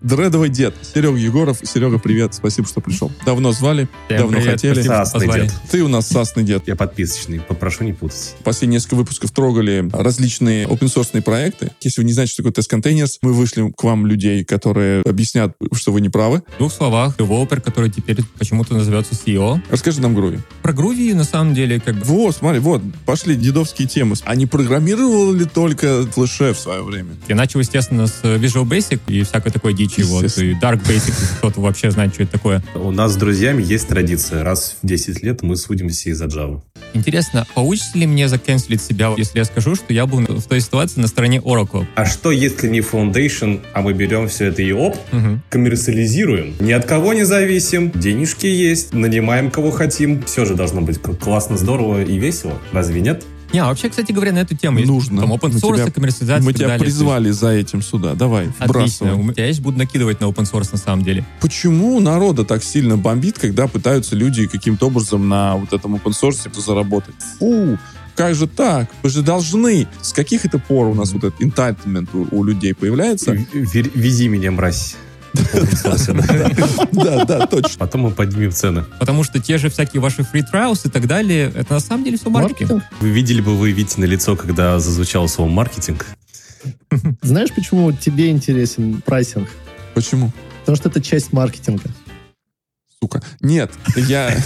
Дредовый дед. Серега Егоров. Серега, привет. Спасибо, что пришел. Давно звали, Всем давно привет, хотели. Сасный позвали. дед. Ты у нас сасный дед. Я подписочный, попрошу не путать. Последние несколько выпусков трогали различные open проекты. Если вы не знаете, что такое Containers, мы вышли к вам людей, которые объяснят, что вы не правы. В двух словах, девелопер, который теперь почему-то называется CEO. Расскажи нам, Груви. Про Groovy, на самом деле, как бы... Вот, смотри, вот, пошли дедовские темы. А не программировал ли только флеше в свое время? Я начал, естественно, с Visual Basic и всякой такой дичи. Вот, Естественно. и Dark Basic, кто-то вообще знает, что это такое. У нас с друзьями есть традиция. Раз в 10 лет мы судимся из-за Java. Интересно, получится ли мне заканцелить себя, если я скажу, что я был в той ситуации на стороне Oracle? А что, если не Foundation, а мы берем все это и оп, Мгм. коммерциализируем? Ни от кого не зависим, денежки есть, нанимаем кого хотим. Все же должно быть классно, здорово и весело. Разве нет? Не, а вообще, кстати говоря, на эту тему есть Нужно. там open Мы source, тебя- коммерциализация Мы тебя далее. призвали за этим сюда. Давай, Отлично. вбрасывай. У меня- Я сейчас буду накидывать на open source на самом деле. Почему народа так сильно бомбит, когда пытаются люди каким-то образом на вот этом open source заработать? Фу, как же так? Вы же должны. С каких это пор у нас вот этот entitlement у, у людей появляется? В- Вези меня, мразь. Да. Да, точно. Потом мы поднимем цены. Потому что те же всякие ваши free trials и так далее, это на самом деле все маркетинг. Вы видели бы вы Вите на лицо, когда зазвучало слово маркетинг? Знаешь, почему тебе интересен прайсинг? Почему? Потому что это часть маркетинга. Сука. Нет, я...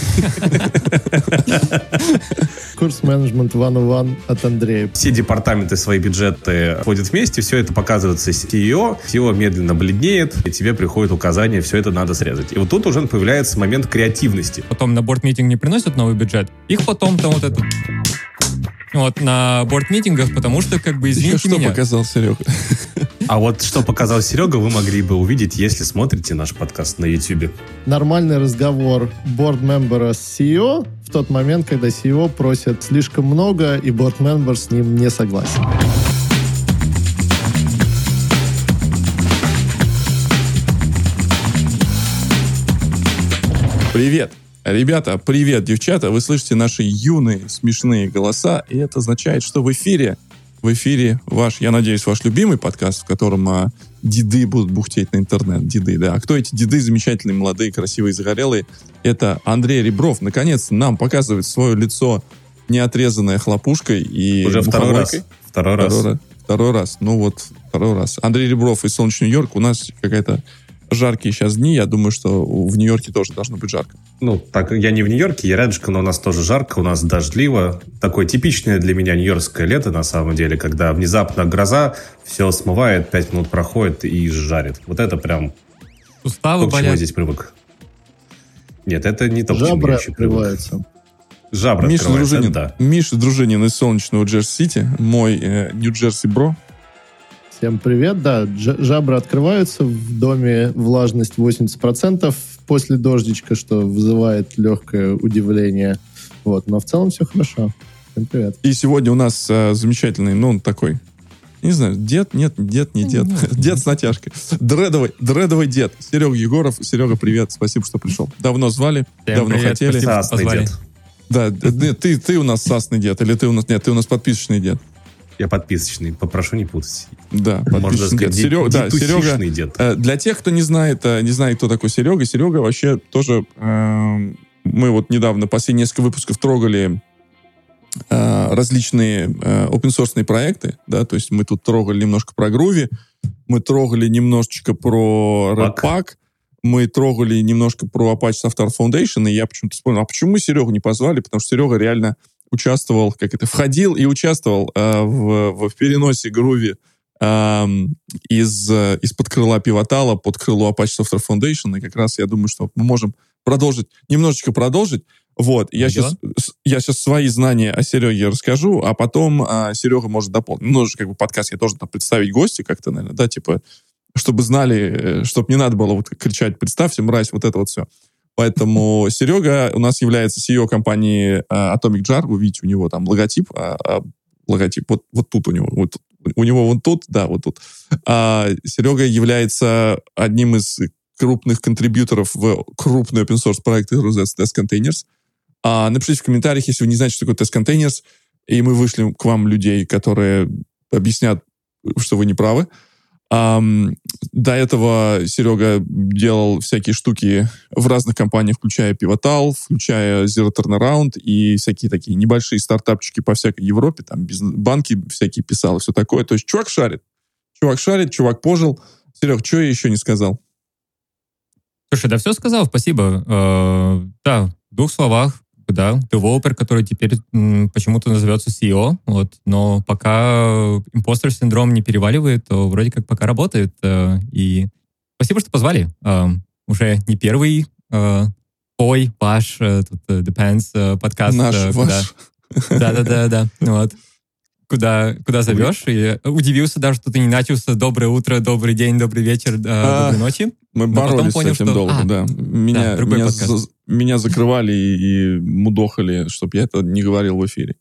Курс менеджмент 101 от Андрея. Все департаменты свои бюджеты входят вместе, все это показывается CEO, CEO медленно бледнеет, и тебе приходит указание, все это надо срезать. И вот тут уже появляется момент креативности. Потом на борт-митинг не приносят новый бюджет. Их потом там вот это... Вот на борт-митингах, потому что, как бы, Еще извините что меня. показал Серега? А вот что показал Серега, вы могли бы увидеть, если смотрите наш подкаст на YouTube. Нормальный разговор борд-мембера с CEO в тот момент, когда CEO просит слишком много, и борд-мембер с ним не согласен. Привет. Ребята, привет, девчата. Вы слышите наши юные, смешные голоса, и это означает, что в эфире, в эфире ваш, я надеюсь, ваш любимый подкаст, в котором а, деды будут бухтеть на интернет. Деды, да. А кто эти деды? Замечательные, молодые, красивые, загорелые. Это Андрей Ребров. Наконец нам показывает свое лицо, не отрезанное хлопушкой и Уже второй раз. мухомойкой. Второй раз. Второй раз. Второй раз. Ну вот, второй раз. Андрей Ребров из Солнечный Нью-Йорк. У нас какая-то жаркие сейчас дни. Я думаю, что в Нью-Йорке тоже должно быть жарко. Ну, так, я не в Нью-Йорке, я рядышком, но у нас тоже жарко, у нас дождливо. Такое типичное для меня нью-йоркское лето, на самом деле, когда внезапно гроза, все смывает, пять минут проходит и жарит. Вот это прям Суставы то, к чему я болят. здесь привык. Нет, это не то, к чему я еще привык. Жабры Миша Дружинин, это Миша Дружинин из солнечного Джерси-Сити, мой э, Нью-Джерси бро. Всем привет. Да, жабры открываются. В доме влажность 80% после дождичка, что вызывает легкое удивление. Вот, но в целом все хорошо. Всем привет. И сегодня у нас э, замечательный, ну, он такой, не знаю, дед, нет, дед, не дед. Дед с натяжкой. Дредовый, дредовый дед. Серега Егоров. Серега, привет, спасибо, что пришел. Давно звали, Всем давно привет, хотели. спасибо, позвали. дед. Да, ты, ты у нас сасный дед, или ты у нас, нет, ты у нас подписочный дед. Я подписочный, попрошу не путать. Да, Можно сказать, дед. Серега, да, Серега, дед. Э, Для тех, кто не знает, э, не знает, кто такой Серега, Серега вообще тоже... эм, Мы вот недавно, последние несколько выпусков трогали э, различные open source проекты, да, то есть мы тут трогали немножко про Groovy, мы трогали немножечко про Пак. Redpack, мы трогали немножко про Apache Software Foundation, и я почему-то вспомнил, а почему мы Серегу не позвали? Потому что Серега реально участвовал, как это, входил и участвовал э, в, в переносе Groovy эм, из, э, из-под крыла Пивотала под крыло Apache Software Foundation, и как раз я думаю, что мы можем продолжить, немножечко продолжить. Вот, я сейчас, я сейчас свои знания о Сереге расскажу, а потом а, Серега может дополнить. Ну, же как бы подкаст я должен там представить гостя как-то, наверное, да, типа, чтобы знали, чтобы не надо было вот кричать, представьте, мразь, вот это вот все. Поэтому Серега у нас является CEO компании а, Atomic Jar. Вы видите, у него там логотип, а, а, логотип вот, вот тут у него, вот, у него вон тут, да, вот тут. А Серега является одним из крупных контрибьюторов в крупный open source проект Test Containers. А, напишите в комментариях, если вы не знаете, что такое Test Containers, и мы вышли к вам людей, которые объяснят, что вы не правы. Ам, до этого Серега делал всякие штуки в разных компаниях, включая Pivotal, включая Zero Turnaround и всякие такие небольшие стартапчики по всякой Европе, там бизнес, банки всякие писал и все такое. То есть чувак шарит. Чувак шарит, чувак пожил. Серег, что я еще не сказал? Слушай, да все сказал, спасибо. Э, да, в двух словах, да, девелопер, который теперь почему-то называется CEO, вот, но пока импостер синдром не переваливает, то вроде как пока работает. э, и спасибо, что позвали. Э, уже не первый э, твой, ваш, э, тут э, Depends э, подкаст. Наш, э, ваш. Да-да-да-да. Вот. Куда, куда зовешь. И удивился даже, что ты не начался «Доброе утро», «Добрый день», «Добрый вечер», э, А, «Доброй ночи». Мы Но потом боролись понял, с этим что- долго, а, да. Меня, другой меня, за- меня закрывали и, и мудохали, чтобы я это не говорил в эфире.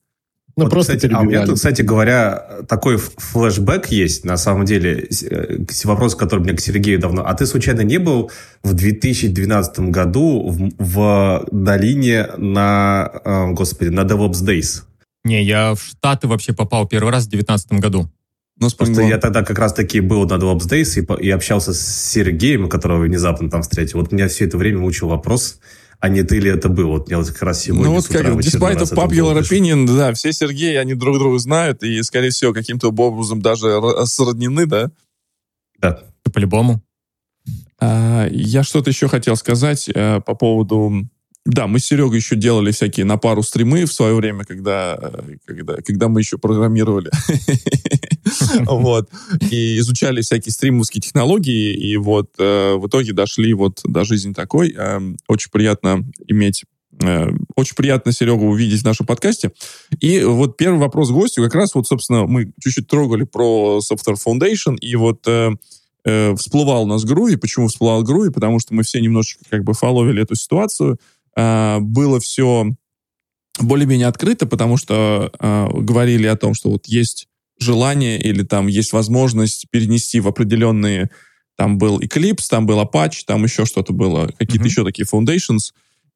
Ну, Вот, просто кстати, а у меня перебивали. тут, кстати говоря, такой флешбэк есть, на самом деле, э, вопрос, который у меня к Сергею давно. А ты случайно не был в 2012 году в, в долине на, э, господи, на DevOps Days? Не, я в Штаты вообще попал первый раз в 2019 году. Но Потому что я тогда как раз-таки был на DevOps Days и, и общался с Сергеем, которого внезапно там встретил. Вот меня все это время мучил вопрос, а не ты ли это был? Вот я вот как раз сегодня Ну вот как, despite это popular opinion, да, все Сергеи, они друг друга знают и, скорее всего, каким-то образом даже сроднены, да? Да. По-любому. А, я что-то еще хотел сказать э, по поводу... Да, мы с Серегой еще делали всякие на пару стримы в свое время, когда, э, когда, когда мы еще программировали. Вот. И изучали всякие стримовские технологии, и вот э, в итоге дошли вот до жизни такой. Эм, Очень приятно иметь э, очень приятно Серегу увидеть в нашем подкасте. И вот первый вопрос гостю, как раз вот, собственно, мы чуть-чуть трогали про Software Foundation, и вот всплывал у нас Груви. Почему всплывал Груви? Потому что мы все немножечко как бы фоловили эту ситуацию. А, было все более-менее открыто, потому что а, говорили о том, что вот есть желание или там есть возможность перенести в определенные... Там был Eclipse, там был Apache, там еще что-то было, какие-то Мгм. еще такие foundations.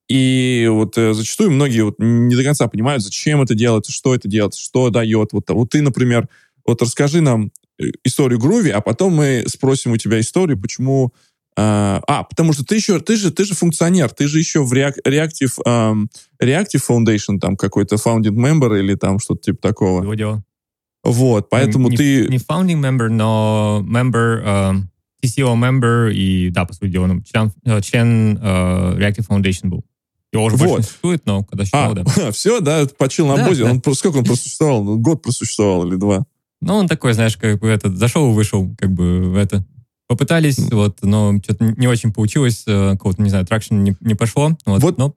И вот э, зачастую многие вот не до конца понимают, зачем это делать, что это делать, что дает. Вот, вот ты, например, вот расскажи нам э, историю Груви, а потом мы спросим у тебя историю, почему... а, а, потому что ты еще, ты же, ты же функционер, ты же еще в React, Reactive, ам, Reactive Foundation, там какой-то founding member или там что-то типа такого. Его дело. Вот, поэтому не, ты... Не founding member, но member, э, TCO member и, да, по сути дела, ну, член, э, член э, Reactive Foundation был. Его уже больше Вот. не существует, но когда А, существовал, да. все, да, почил на Да, бозе. да. Он, сколько он просуществовал? Ну, Год просуществовал или два? Ну, он такой, знаешь, как бы этот, зашел и вышел, как бы в это. Попытались, вот, но что-то не очень получилось, э, какого-то, не знаю, тракшн не, не пошло. Вот, Вот но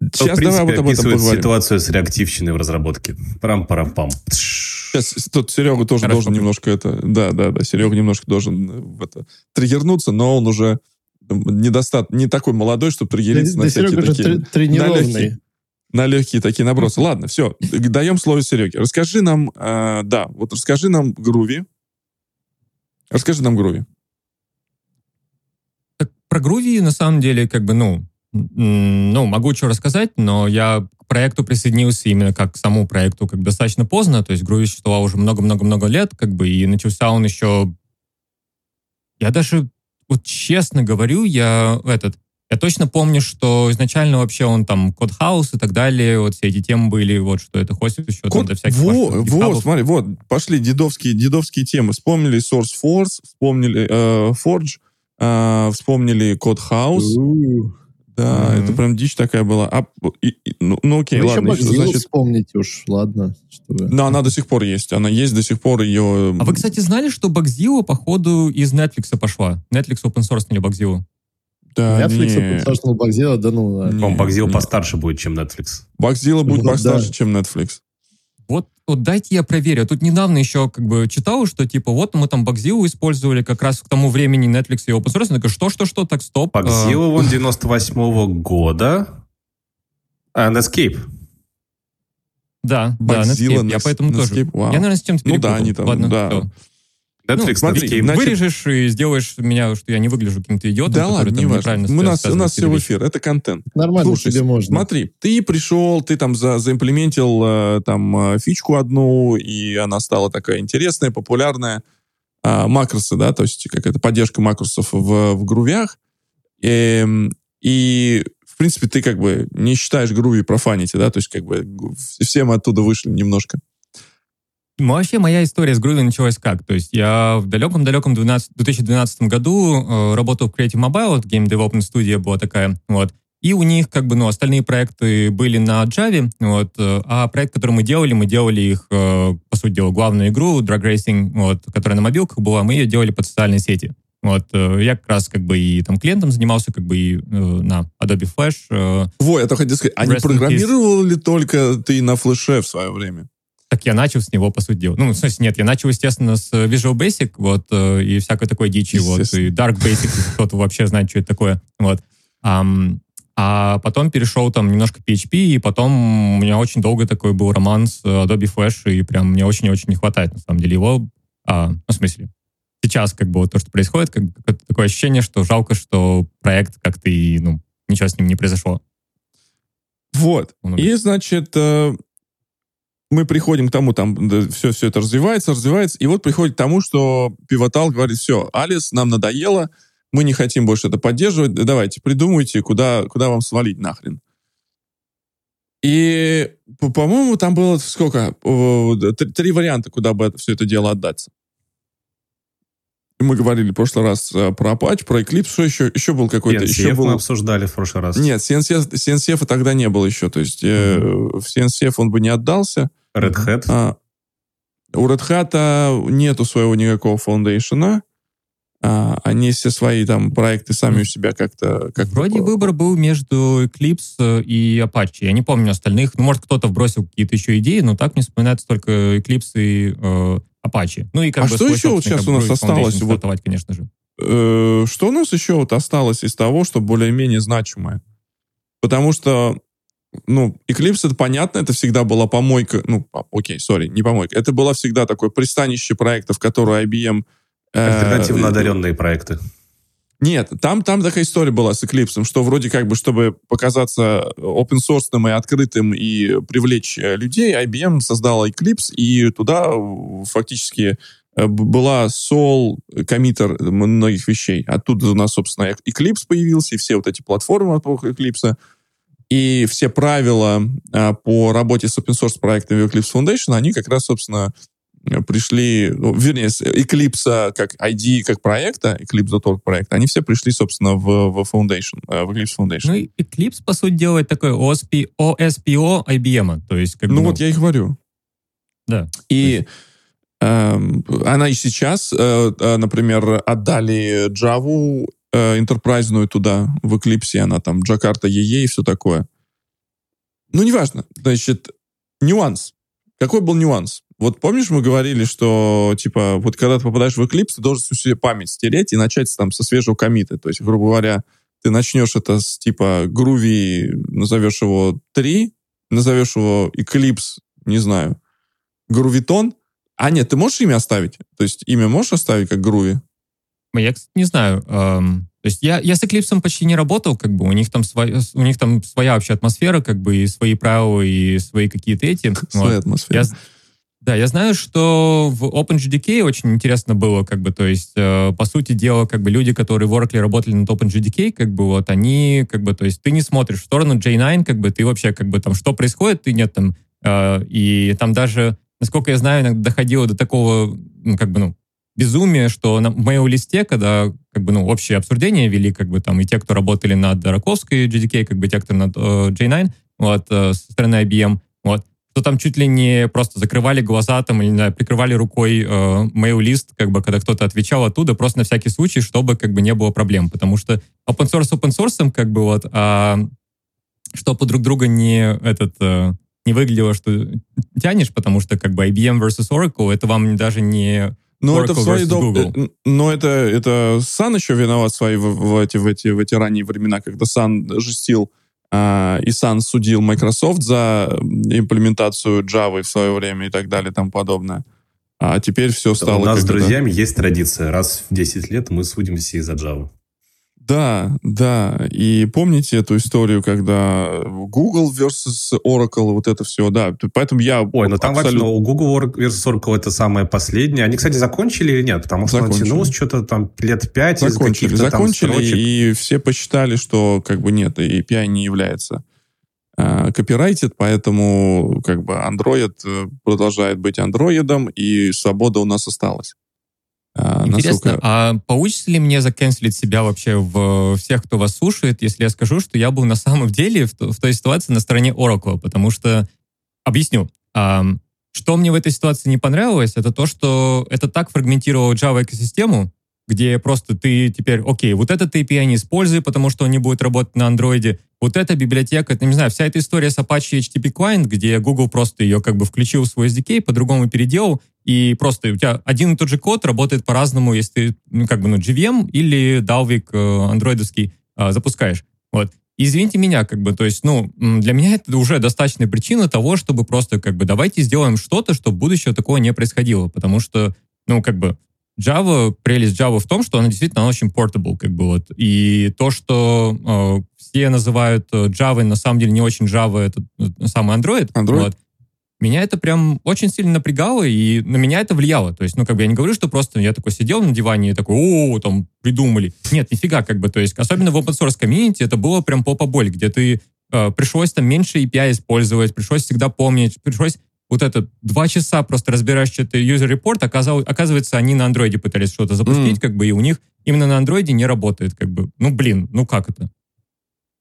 Сейчас в принципе, давай вот об этом поговорим. ситуацию с реактивщиной в разработке. Парам-парам-пам. Сейчас тут Серега тоже Хорошо. должен немножко это... Да, да, да, Серега немножко должен э, в это триггернуться, но он уже недостат, не такой молодой, чтобы триггериться Да, на Серега всякие же такие... тре- тренированный. легкие. На легкие такие набросы. Ладно, все, даем слово Сереге. Расскажи нам, э, да, вот расскажи нам Груви. Расскажи нам Груви. Про Groovy, на самом деле, как бы, ну, ну, могу что рассказать, но я к проекту присоединился именно как к самому проекту как достаточно поздно, то есть Groovy существовал уже много-много-много лет, как бы, и начался он еще... Я даже, вот честно говорю, я этот... Я точно помню, что изначально вообще он там код хаус и так далее, вот все эти темы были, вот что это хостит еще там Код- для всяких во, ваших во, смотри, вот, пошли дедовские, дедовские темы. Вспомнили SourceForce, вспомнили э, Forge, э, вспомнили House. У-у. Да, Мгм. это прям дичь такая была. А, и- и- ну, ну окей, Вы еще ладно. еще, Бакзилу значит, вспомните уж, ладно. Что вы. да, она до сих пор есть. Она есть до сих пор, ее... А вы, кстати, знали, что Багзила, походу, из Netflix пошла? Netflix open source или Багзилу? да, Netflix не. подсаживал Бакзила, да ну. Не, По-моему, Багзил постарше будет, чем Netflix. Багзила будет Ну, постарше, да. чем Netflix. Вот, дайте я проверю. Тут недавно еще как бы читал, что типа вот мы там Багзилу использовали как раз к тому времени Netflix и open source. Я такой, что, что, что, так, стоп. Багзил вон 98 года. А, Netscape. Да, да, Багзила, Netscape. Я поэтому тоже. Netscape, вау. Я, наверное, с чем-то Ну да, они там, Ладно, да. всё. Netflix, Ну, смотри, Netscape. значит- Вырежешь и сделаешь меня, что я не выгляжу каким-то идиотом, Да который ладно, там не неправильно Мы нас, у нас все в эфир, это контент. Нормально Слушай, тебе можно. Смотри, ты пришел, ты там за, заимплементил э, там э, фичку одну, и она стала такая интересная, популярная. а, макросы, да, то есть как это поддержка макросов в, в грувях. И, эм, и, в принципе, ты как бы не считаешь груви профанити, да, то есть как бы все мы оттуда вышли немножко. Ну, вообще, моя история с Groovy началась как? То есть я в далеком-далеком 2012 году э, работал в Creative Mobile, вот Game Development Studio была такая, вот, и у них как бы, ну, остальные проекты были на Java, вот, э, а проект, который мы делали, мы делали их, э, по сути дела, главную игру, Drag Racing, вот, которая на мобилках была, мы ее делали под социальные сети. Вот, э, я как раз как бы и там клиентом занимался, как бы и на Adobe Flash. Во, я хотел сказать, а не программировал ли только ты на флеше в свое время? Так я начал с него, по сути дела. Ну, в смысле, нет, я начал, естественно, с Visual Basic, вот, и всякой такой дичи, вот, и Dark Basic, кто-то вообще знает, что это такое, вот. Um, а потом перешел там немножко PHP, и потом у меня очень долго такой был роман с Adobe Flash, и прям мне очень-очень не хватает, на самом деле, его. А, ну, в смысле, сейчас как бы вот то, что происходит, как, как такое ощущение, что жалко, что проект как-то и, ну, ничего с ним не произошло. Вот. И, значит, э, мы приходим к тому, там да, все, все это развивается, развивается, и вот приходит к тому, что Пивотал говорит, все, Алис, нам надоело, мы не хотим больше это поддерживать, давайте, придумайте, куда, куда вам свалить нахрен. И, по-моему, там было сколько? Три варианта, куда бы это, все это дело отдаться. Мы говорили в прошлый раз э, про Apache, про Eclipse, что еще? Еще был какой-то... CNCF еще был... мы обсуждали в прошлый раз. Нет, CNCF, CNCF тогда не было еще. То есть mm-hmm. э, в CNCF он бы не отдался. Red Hat? А, у Red Hat нету своего никакого фаундейшена. А, они все свои там проекты сами у себя как-то... Как Вроде выбор был между Eclipse и Apache. Я не помню остальных. Ну, может, кто-то вбросил какие-то еще идеи, но так мне вспоминается только Eclipse и э, Apache. Ну и как а бы что еще вот сейчас у нас осталось? Вот, конечно же. Э, что у нас еще вот осталось из того, что более-менее значимое? Потому что ну, Eclipse, это понятно, это всегда была помойка, ну, окей, сори, не помойка, это было всегда такое пристанище проектов, которые IBM... Э, Альтернативно одаренные проекты. Нет, там, там такая история была с Eclipse, что вроде как бы, чтобы показаться open source и открытым и привлечь э, людей, IBM создала Eclipse, и туда фактически э, была сол коммитер многих вещей. Оттуда у нас, собственно, Eclipse появился, и все вот эти платформы вокруг Eclipse. И все правила а, по работе с open source проектами Eclipse Foundation, они как раз, собственно, пришли, ну, вернее, Eclipse как ID, как проекта, Eclipse.org проект, они все пришли, собственно, в, в Foundation, э, в Eclipse Foundation. Ну, Eclipse, по сути, делает такой OSP, OSPO IBM, то есть... Как ну, бы, ну, вот я и говорю. Да. И э, она и сейчас, э, э например, отдали Java э, интерпрайзную туда, в Eclipse, она там Джакарта ЕЕ и все такое. Ну, неважно. Значит, нюанс. Какой был нюанс? Вот помнишь, мы говорили, что, типа, вот когда ты попадаешь в Eclipse, ты должен всю себе память стереть и начать там со свежего комита. То есть, грубо говоря, ты начнешь это с, типа, Groovy, назовешь его 3, назовешь его Eclipse, не знаю, Groovyton. А нет, ты можешь имя оставить? То есть имя можешь оставить как Groovy? Я, кстати, не знаю. Эм, то есть я, я с Eclipse почти не работал, как бы у них там своя, у них там своя вообще атмосфера, как бы и свои правила, и свои какие-то эти. Своя вот. атмосфера. Я, да, я знаю, что в OpenGDK очень интересно было, как бы, то есть, э, по сути дела, как бы люди, которые в Oracle работали над OpenGDK, как бы, вот, они, как бы, то есть, ты не смотришь в сторону J9, как бы, ты вообще, как бы, там, что происходит, ты нет там, э, и там даже, насколько я знаю, иногда доходило до такого, ну, как бы, ну, безумие, что на, моем листе, когда как бы, ну, общее обсуждение вели, как бы там и те, кто работали над Раковской GDK, как бы те, кто над э, J9, вот, э, со стороны IBM, то там чуть ли не просто закрывали глаза там, или, не знаю, прикрывали рукой э, mail-лист, как бы, когда кто-то отвечал оттуда, просто на всякий случай, чтобы, как бы, не было проблем, потому что open source open source, как бы, вот, а чтобы друг друга не этот... Э, не выглядело, что тянешь, потому что как бы IBM versus Oracle, это вам даже не но это в свои дол... Э, но это, это Сан еще виноват в, свои, в, в, эти, в, эти, в эти ранние времена, когда Сан жестил а, и Сан судил Microsoft за имплементацию Java в свое время и так далее и тому подобное. А теперь все стало... У нас с друзьями есть традиция. Раз в 10 лет мы судимся из-за Java. Да, да. И помните эту историю, когда Google versus Oracle, вот это все, да. Поэтому я... Ой, ну там абсолютно... вообще, ну, Google versus Oracle это самое последнее. Они, кстати, закончили или нет? Потому что закончили. натянулось что-то там лет пять закончили, из Закончили, там и все посчитали, что как бы нет, API не является а, копирайтед, поэтому как бы Android э, продолжает быть андроидом, и свобода у нас осталась. А, Интересно, насколько... а получится ли мне заканцелить себя вообще в всех, кто вас слушает, если я скажу, что я был на самом деле в, в той ситуации на стороне Oracle? Потому что, объясню, а, что мне в этой ситуации не понравилось, это то, что это так фрагментировало Java экосистему, где просто ты теперь, окей, вот этот API не используй, потому что он не будет работать на андроиде, вот эта библиотека, это, не знаю, вся эта история с Apache HTTP Client, где Google просто ее как бы включил в свой SDK, по-другому переделал, и просто у тебя один и тот же код работает по-разному, если ты, ну, как бы, ну, JVM или Dalvik э, андроидовский э, запускаешь. Вот. Извините меня, как бы, то есть, ну, для меня это уже достаточная причина того, чтобы просто, как бы, давайте сделаем что-то, чтобы в такого не происходило, потому что, ну, как бы, Java, прелесть Java в том, что она действительно она очень portable, как бы вот. И то, что э, все называют э, Java, на самом деле не очень Java, это э, самый Android. Android. Вот, меня это прям очень сильно напрягало, и на меня это влияло. То есть, ну, как бы я не говорю, что просто я такой сидел на диване и такой, о, там, придумали. Нет, нифига, как бы, то есть, особенно в open source комьюнити это было прям попа боль, где ты э, пришлось там меньше API использовать, пришлось всегда помнить, пришлось вот это два часа просто разбираешь что-то user report, оказал, оказывается, они на андроиде пытались что-то запустить, mm. как бы, и у них именно на андроиде не работает, как бы. Ну, блин, ну как это?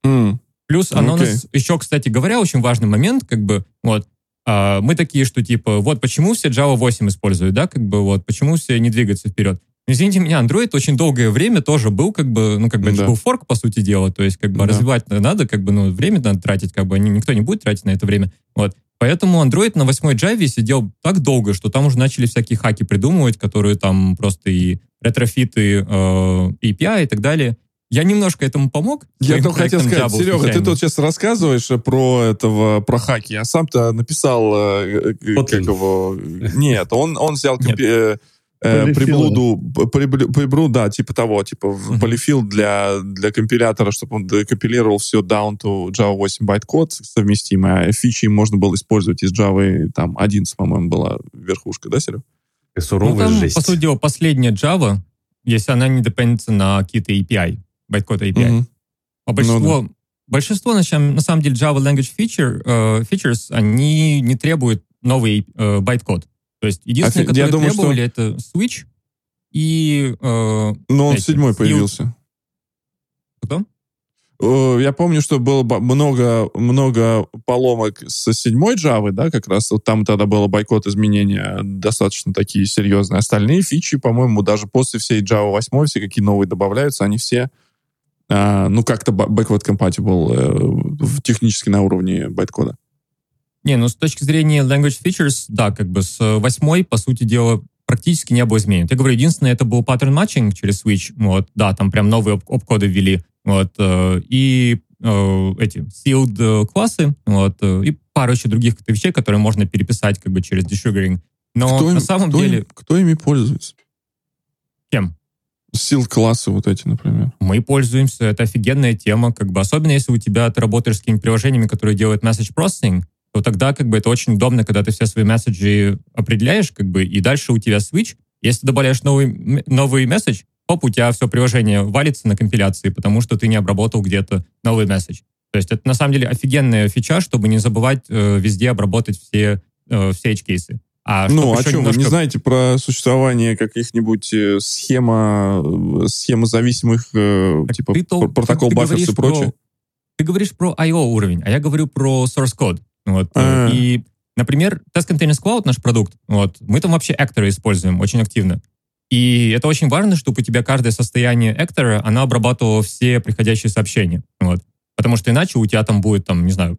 Mm. Плюс оно okay. у нас еще, кстати говоря, очень важный момент, как бы, вот, а, мы такие, что типа, вот почему все Java 8 используют, да, как бы, вот, почему все не двигаются вперед. Извините меня, Android очень долгое время тоже был, как бы, ну, как бы, да. это был форк, по сути дела, то есть, как бы, да. развивать надо, как бы, ну, время надо тратить, как бы, никто не будет тратить на это время, вот. Поэтому Android на 8 Java сидел так долго, что там уже начали всякие хаки придумывать, которые там просто и ретрофиты, э, API и так далее. Я немножко этому помог. Я только хотел сказать, Java Серега, ты тут сейчас рассказываешь про этого, про хаки. Я сам-то написал, э, э как его... Нет, он, он взял... Нет. Э, э, приблуду, приблуду, да, типа того, типа uh-huh. polyfill для, для компилятора, чтобы он компилировал все down to Java 8 байт-код совместимый, а фичи можно было использовать из Java, там, 11, по-моему, была верхушка, да, Серег? И суровая ну, там, жесть. по сути дела, последняя Java, если она не depend ится на какие-то API, байт-код API. Uh-huh. А большинство, ну, да. большинство на, на самом деле, Java Language feature, uh, features, они не требуют новый uh, байт-код. То есть единственное, а, которое думаю, требовали, что... это Switch и... Э, Но он эти, седьмой появился. Кто? Я помню, что было много, много поломок со седьмой Java, да, как раз вот там тогда было байт-код изменения достаточно такие серьезные. Остальные фичи, по-моему, даже после всей Java 8, все какие новые добавляются, они все, э, ну, как-то backward compatible э, технически на уровне байткода. Не, ну с точки зрения language features, да, как бы с восьмой, по сути дела, практически не было изменений. Я говорю, единственное, это был pattern matching через Switch, вот, да, там прям новые обкоды ввели, вот, э, и э, эти sealed э, классы, вот, э, и пару еще других вещей, которые можно переписать как бы через desugaring. Но кто на им, самом кто деле... Им, кто ими пользуется? Кем? Сил классы вот эти, например. Мы пользуемся, это офигенная тема, как бы, особенно если у тебя ты работаешь с какими-то приложениями, которые делают message processing, то тогда как бы это очень удобно, когда ты все свои месседжи определяешь, как бы, и дальше у тебя switch. Если ты добавляешь новый, новый месседж, оп, у тебя все приложение валится на компиляции, потому что ты не обработал где-то новый месседж. То есть это на самом деле офигенная фича, чтобы не забывать э, везде обработать все, э, все edge-кейсы. А ну, а что, немножко... вы не знаете про существование каких-нибудь э, схема, э, схема зависимых, э, типа ты то, протокол бафферс и прочее? Про, ты говоришь про I.O. уровень, а я говорю про source code. Вот. А-а-а. И, например, Test Containers Cloud, наш продукт, вот, мы там вообще акторы используем очень активно. И это очень важно, чтобы у тебя каждое состояние актора, она обрабатывала все приходящие сообщения. Вот. Потому что иначе у тебя там будет, там, не знаю,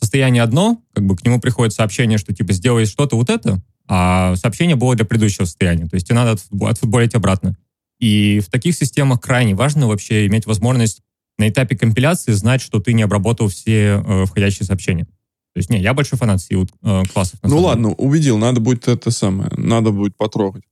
состояние одно, как бы к нему приходит сообщение, что типа сделай что-то вот это, а сообщение было для предыдущего состояния. То есть тебе надо отфутболить обратно. И в таких системах крайне важно вообще иметь возможность на этапе компиляции знать, что ты не обработал все э, входящие сообщения. То есть, не, я большой фанат сил э, классов. Ну ладно, убедил, надо будет это самое, надо будет потрогать.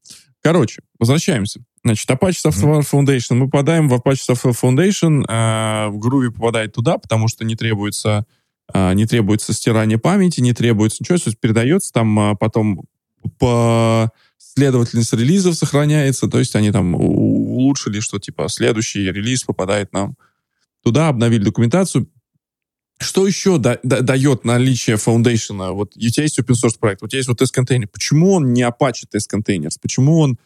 Короче, возвращаемся. Значит, Apache Software Foundation. Мы попадаем в Apache Software Foundation. Э, Groovy попадает туда, потому что не требуется, э, не требуется стирание памяти, не требуется ничего. То есть передается там э, потом последовательность релизов сохраняется. То есть они там улучшили, что типа следующий релиз попадает нам туда, обновили документацию. Что еще да, да, дает наличие Foundation? Вот у тебя есть open source проект, у тебя есть вот Testcontainers. Почему он не Apache Testcontainers? Почему он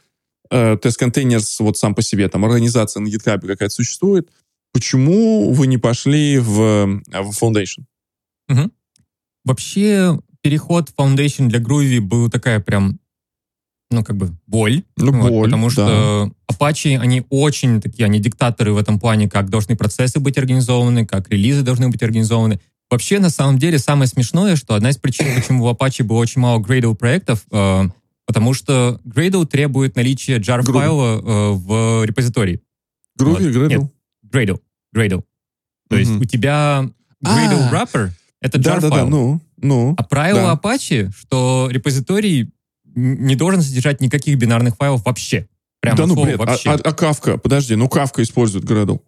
э, Testcontainers вот сам по себе, там организация на GitHub какая-то существует? Почему вы не пошли в, э, в Foundation? Угу. Вообще переход в Foundation для Groovy был такая прям ну, как бы, боль. Ну, вот, боль, Потому что Apache, они очень такие, они диктаторы в этом плане, как должны процессы быть организованы, как релизы должны быть организованы. Вообще, на самом деле, самое смешное, что одна из причин, почему в Apache было очень мало Gradle проектов, э, потому что Gradle требует наличия jar-файла э, в репозитории. Groovy, вот. Gradle? Нет, Gradle. Gradle. То mm-hmm. есть у тебя Gradle а, wrapper — это jar-файл. Да, да, да, ну, ну. А правило да. Apache, что репозиторий не должен содержать никаких бинарных файлов вообще. Прямо да ну бред, вообще. А, а, а Kafka, подожди, ну Kafka использует Gradle.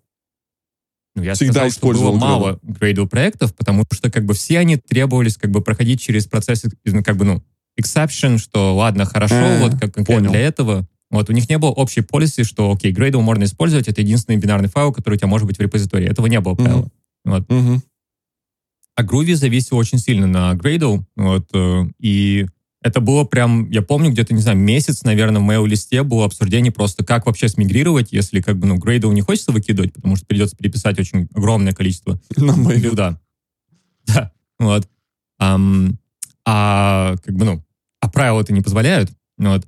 Ну, я Всегда сказал, использовал что было мало Gradle проектов, потому что как бы все они требовались как бы проходить через процесс ну, как бы, ну, exception, что ладно, хорошо, а, вот как конкретно для этого. Вот у них не было общей полиси, что окей, Gradle можно использовать, это единственный бинарный файл, который у тебя может быть в репозитории. Этого не было правила. Mm-hmm. Вот. Mm-hmm. А Groovy зависел очень сильно на Gradle, вот, э, и это было прям, я помню, где-то, не знаю, месяц, наверное, в моем листе было обсуждение просто, как вообще смигрировать, если как бы, ну, грейдов не хочется выкидывать, потому что придется переписать очень огромное количество. На мою. Да. Да, вот. Um, а, как бы, ну, а правила это не позволяют. Вот.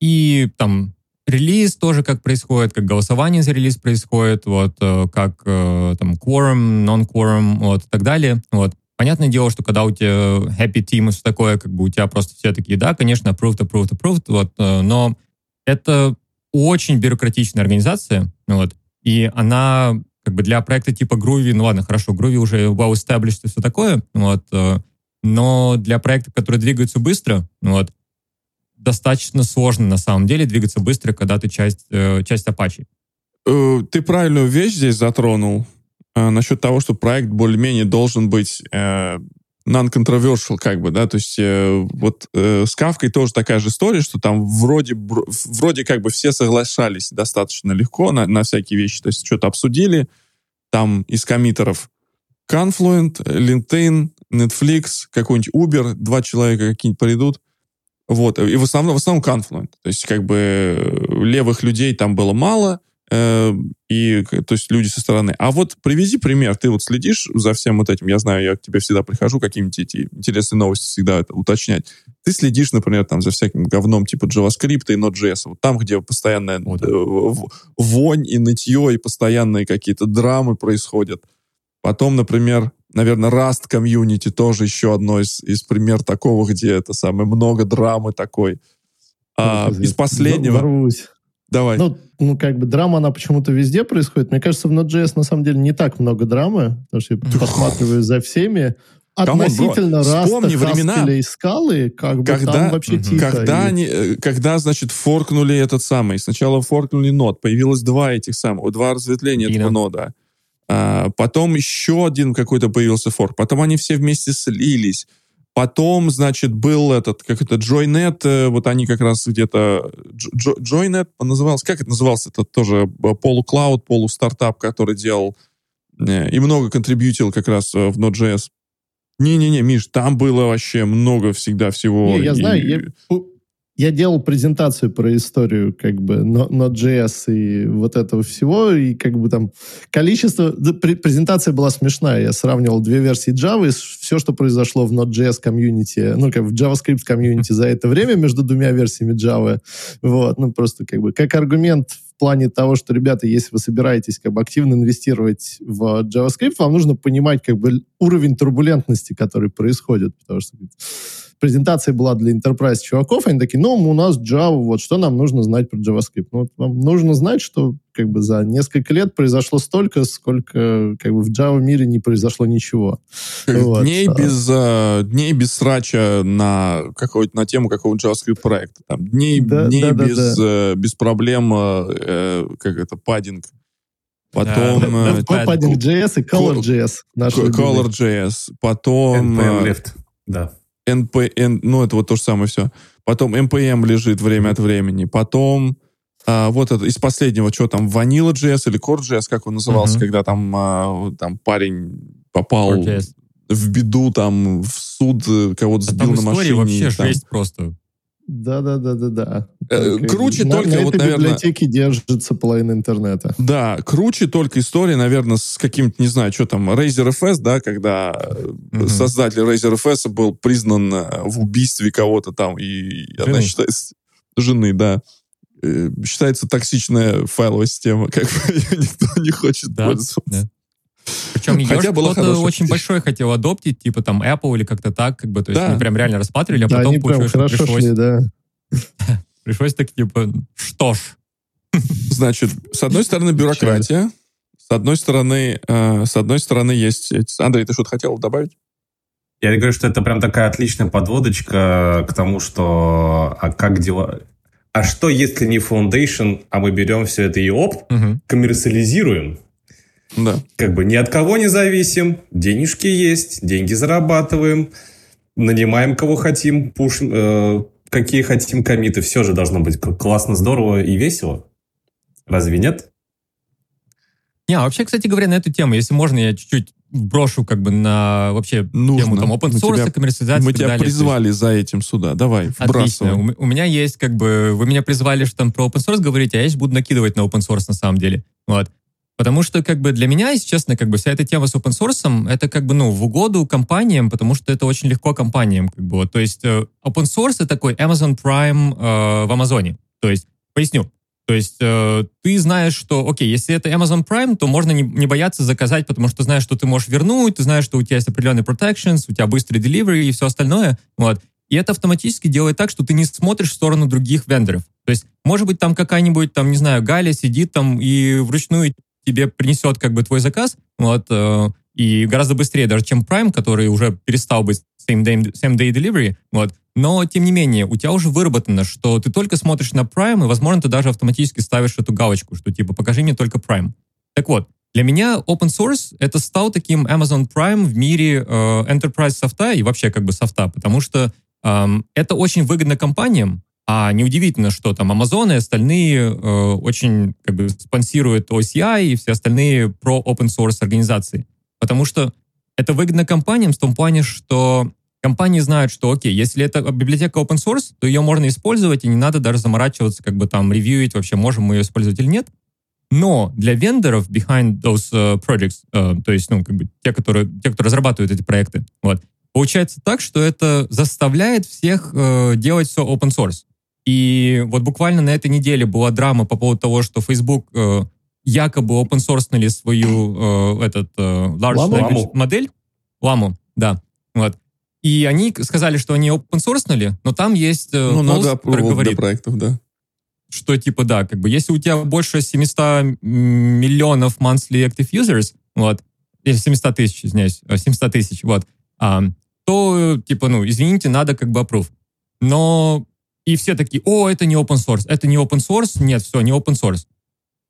И там релиз тоже как происходит, как голосование за релиз происходит, вот, э, как э, там quorum, non-quorum, вот, и так далее. Вот. Понятное дело, что когда у тебя happy team и все такое, как бы у тебя просто все такие, да, конечно, approved, approved, approved, вот, э, но это очень бюрократичная организация, вот, и она как бы для проекта типа Groovy, ну ладно, хорошо, Groovy уже well established и все такое, вот, э, но для проекта, который двигается быстро, вот, достаточно сложно на самом деле двигаться быстро, когда ты часть, э, часть Apache. Ты правильную вещь здесь затронул. Э, насчет того, что проект более-менее должен быть э, non-controversial, как бы, да, то есть э, вот э, с Кавкой тоже такая же история, что там вроде, вроде как бы все соглашались достаточно легко на, на всякие вещи, то есть что-то обсудили, там из коммитеров Confluent, LinkedIn, Netflix, какой-нибудь Uber, два человека какие-нибудь придут, вот, и в основном, в основном Confluent, то есть как бы э, левых людей там было мало, и, то есть, люди со стороны. А вот привези пример. Ты вот следишь за всем вот этим. Я знаю, я к тебе всегда прихожу, какие-нибудь эти интересные новости всегда это уточнять. Ты следишь, например, там за всяким говном типа JavaScript и Node.js. Вот там, где постоянная вот. Э, вонь и нытье, и постоянные какие-то драмы происходят. Потом, например, наверное, Rust комьюнити тоже еще одно из, из пример такого, где это самое много драмы такой. А, из последнего... Ворвусь. Давай. Ну, ну, как бы драма, она почему-то везде происходит. Мне кажется, в Node.js на самом деле не так много драмы, потому что я посматриваю за всеми. Относительно раста, времена, и скалы, как бы когда, там вообще тихо. Когда, и... они, э, когда, значит, форкнули этот самый, сначала форкнули нод, появилось два этих самых, два разветвления этого нода. А, потом еще один какой-то появился форк. Потом они все вместе слились. Потом, значит, был этот, как это, Joynet, э, вот они как раз где-то... Joynet назывался, как это назывался? Это тоже э, полуклауд, полустартап, который делал э, и много контрибьютил как раз в Node.js. Не-не-не, Миш, там было вообще много всегда всего. Не, я и... знаю, я, я делал презентацию про историю как бы Node.js и вот этого всего, и как бы там количество... Презентация была смешная. Я сравнивал две версии Java и все, что произошло в Node.js комьюнити, ну, как в JavaScript комьюнити за это время между двумя версиями Java. Вот, ну, просто как бы как аргумент в плане того, что, ребята, если вы собираетесь как бы активно инвестировать в JavaScript, вам нужно понимать как бы уровень турбулентности, который происходит, потому что презентация была для Enterprise чуваков, они такие, ну, у нас Java, вот что нам нужно знать про JavaScript? Ну, вам нужно знать, что как бы за несколько лет произошло столько, сколько как бы в Java мире не произошло ничего. Вот. Дней, а. без, uh, дней без срача на, какой на тему какого-то JavaScript проекта. Там, дней да, дней да, без, да, да. Uh, без проблем, uh, как это, паддинг. Потом... Да, Padding.js и Color.js. Color.js. Потом... NPM Left, да. NPM, ну, это вот то же самое все. Потом NPM лежит время от времени. Потом а, вот это из последнего, что там, Vanilla.js или Core.js, как он назывался, uh-huh. когда там, а, там парень попал в беду, там, в суд, э, кого-то а сбил на машине. вообще там. жесть просто. Да, да, да, да, да. Круче на, только на вот, этой наверное. библиотеке держится половина интернета. Да, круче только история, наверное, с каким-то, не знаю, что там, Razer FS, да, когда mm-hmm. создатель Razer FS был признан э, в убийстве кого-то там, и жены. она считается жены, да. Э, считается токсичная файловая система, как бы ее никто не хочет да, пользоваться. Да. Причем ее кто-то очень большой хотел адоптить, типа там Apple или как-то так, как бы, то есть да. они прям реально рассматривали, а да, потом получилось, что пришлось... Шли, да. пришлось так, типа, что ж. Значит, с одной стороны бюрократия, с одной стороны, э, с одной стороны есть... Андрей, ты что-то хотел добавить? Я говорю, что это прям такая отличная подводочка к тому, что а как дела... А что, если не Foundation, а мы берем все это и оп, угу. коммерциализируем? Да. Как бы ни от кого не зависим, денежки есть, деньги зарабатываем, нанимаем кого хотим, пуш, э, какие хотим комиты. Все же должно быть классно, здорово и весело. Разве нет? Не, а вообще, кстати говоря, на эту тему, если можно, я чуть-чуть брошу как бы на вообще Нужно. тему там open source, тебя, коммерциализации. Мы тебя призвали за этим сюда. Давай, вбрасывай. Отлично. У, у меня есть как бы... Вы меня призвали, что там про open source говорить, а я сейчас буду накидывать на open source на самом деле. Вот. Потому что, как бы, для меня, если честно, как бы вся эта тема с open source, это как бы, ну, в угоду компаниям, потому что это очень легко компаниям, как бы. То есть э, open source — это такой Amazon Prime э, в Амазоне. То есть, поясню. То есть э, ты знаешь, что, окей, если это Amazon Prime, то можно не, не бояться заказать, потому что знаешь, что ты можешь вернуть, ты знаешь, что у тебя есть определенный protections, у тебя быстрый delivery и все остальное, вот. И это автоматически делает так, что ты не смотришь в сторону других вендоров. То есть, может быть, там какая-нибудь, там, не знаю, Галя сидит там и вручную тебе принесет как бы твой заказ, вот, э, и гораздо быстрее даже, чем Prime, который уже перестал быть same day, same day delivery, вот. Но, тем не менее, у тебя уже выработано, что ты только смотришь на Prime, и, возможно, ты даже автоматически ставишь эту галочку, что типа покажи мне только Prime. Так вот, для меня open source это стал таким Amazon Prime в мире э, enterprise софта и вообще как бы софта, потому что э, это очень выгодно компаниям, а неудивительно, что там Amazon и остальные э, очень как бы спонсируют OCI и все остальные про open source организации. Потому что это выгодно компаниям в том плане, что компании знают, что окей, если это библиотека open source, то ее можно использовать, и не надо даже заморачиваться, как бы там ревьюить, вообще можем мы ее использовать или нет. Но для вендоров behind those uh, projects, uh, то есть, ну, как бы те, которые, те, кто разрабатывают эти проекты, вот, получается так, что это заставляет всех uh, делать все open source. И вот буквально на этой неделе была драма по поводу того, что Facebook э, якобы open source свою э, этот э, large Ламу? language модель, ламу, да, вот. И они сказали, что они open source, но там есть э, ну, надо который говорит, для проектов, да. Что типа, да, как бы, если у тебя больше 700 миллионов monthly active users, вот, 700 тысяч, извиняюсь, 700 э, тысяч, вот, а, то, типа, ну, извините, надо как бы approve. Но и все такие, о, это не open source, это не open source, нет, все, не open source.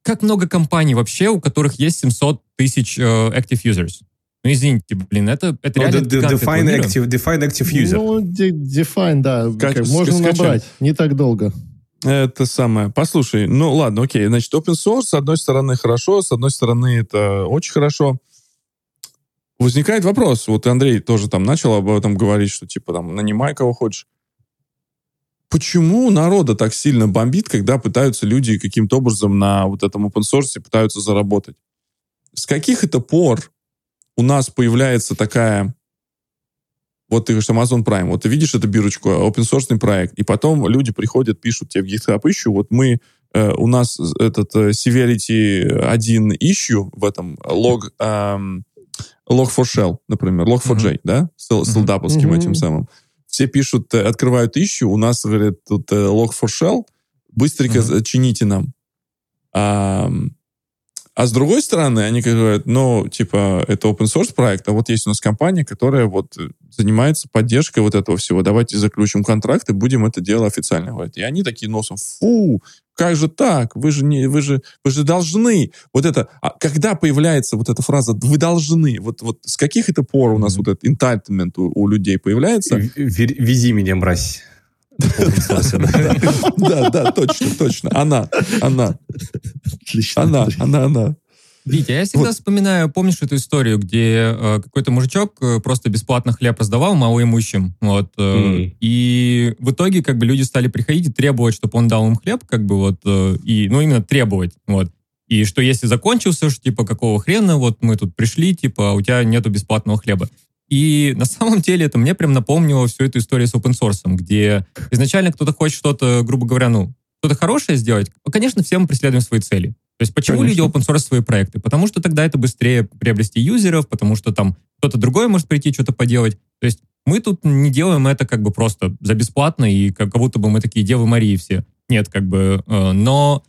Как много компаний вообще, у которых есть 700 тысяч uh, active users? Ну, извините, блин, это, это ну, реально define active, define active user. Ну, define, да, как, как, можно скачать. набрать, не так долго. Это самое. Послушай, ну ладно, окей. Значит, open source, с одной стороны, хорошо, с одной стороны, это очень хорошо. Возникает вопрос, вот Андрей тоже там начал об этом говорить, что типа там нанимай кого хочешь почему народа так сильно бомбит, когда пытаются люди каким-то образом на вот этом open source пытаются заработать? С каких это пор у нас появляется такая... Вот ты говоришь, Amazon Prime, вот ты видишь эту бирочку, open source проект, и потом люди приходят, пишут тебе в GitHub ищу, вот мы, э, у нас этот э, Severity 1 issue в этом log, эм, log for shell, например, log4j, mm-hmm. да, с, с mm-hmm. этим самым все пишут, э, открывают ищу, у нас, говорят, тут log for shell, быстренько mm-hmm. чините нам. А, а с другой стороны, они говорят, ну, типа, это open source проект, а вот есть у нас компания, которая вот занимается поддержкой вот этого всего. Давайте заключим контракт и будем это дело официально говорить. И они такие носом, фу, как же так? Вы же не, вы же, вы же должны. Вот это, а когда появляется вот эта фраза «вы должны», вот, вот с каких это пор у нас mm-hmm. вот этот entitlement у, у людей появляется? Вези меня, мразь. Да, да, точно, точно. Она, она. Отлично. Она, она, она. Витя, я всегда вот. вспоминаю, помнишь эту историю, где э, какой-то мужичок э, просто бесплатно хлеб раздавал малоимущим, вот, э, mm. и в итоге как бы люди стали приходить и требовать, чтобы он дал им хлеб, как бы вот, э, и, ну, именно требовать, вот. И что если закончился, что типа какого хрена, вот мы тут пришли, типа, а у тебя нету бесплатного хлеба. И на самом деле это мне прям напомнило всю эту историю с open source, где изначально кто-то хочет что-то, грубо говоря, ну, что-то хорошее сделать. Конечно, все мы преследуем свои цели. То есть почему Конечно. люди open source свои проекты? Потому что тогда это быстрее приобрести юзеров, потому что там кто-то другой может прийти что-то поделать. То есть мы тут не делаем это как бы просто за бесплатно и как, будто бы мы такие Девы Марии все. Нет, как бы, э, но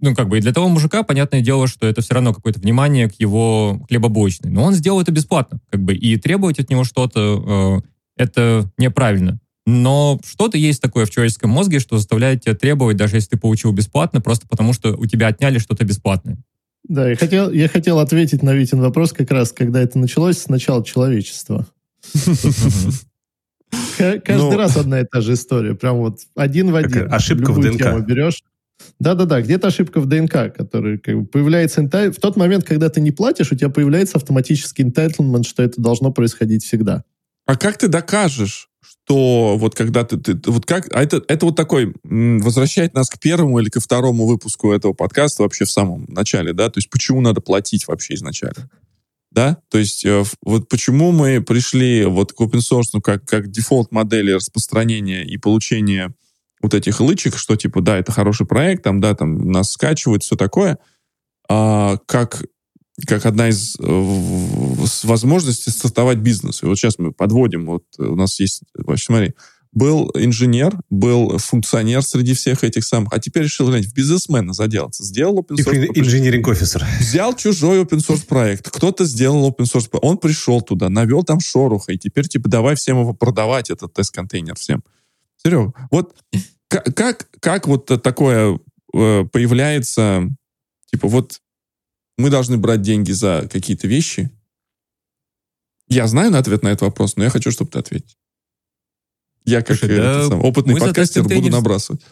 ну, как бы и для того мужика, понятное дело, что это все равно какое-то внимание к его хлебобулочной. Но он сделал это бесплатно, как бы, и требовать от него что-то, э, это неправильно. Но что-то есть такое в человеческом мозге, что заставляет тебя требовать, даже если ты получил бесплатно, просто потому что у тебя отняли что-то бесплатное. Да, я хотел, я хотел ответить на Витин вопрос как раз, когда это началось, с начала человечества. Каждый ну, раз одна и та же история. Прям вот один в один. Ошибка в ДНК. берешь. Да-да-да, где-то ошибка в ДНК, который как бы, появляется... В тот момент, когда ты не платишь, у тебя появляется автоматический entitlement, что это должно происходить всегда. А как ты докажешь, что вот когда ты, ты вот как, а это, это вот такой, возвращает нас к первому или ко второму выпуску этого подкаста вообще в самом начале, да, то есть почему надо платить вообще изначально, да, то есть э, вот почему мы пришли вот к open source ну, как, как дефолт модели распространения и получения вот этих лычек, что типа, да, это хороший проект, там, да, там нас скачивают, все такое, а, как как одна из э, возможностей стартовать бизнес. И вот сейчас мы подводим, вот у нас есть, вообще, смотри, был инженер, был функционер среди всех этих самых, а теперь решил, глянь, в бизнесмена заделаться. Сделал open source. Инженеринг офисер. Взял чужой open source проект. Кто-то сделал open source проект. Он пришел туда, навел там шоруха, и теперь, типа, давай всем его продавать, этот тест-контейнер всем. Серега, вот как, как, как вот такое э, появляется, типа, вот мы должны брать деньги за какие-то вещи? Я знаю на ответ на этот вопрос, но я хочу, чтобы ты ответил. Я как Слушай, да, сам, опытный подкастер буду набрасывать.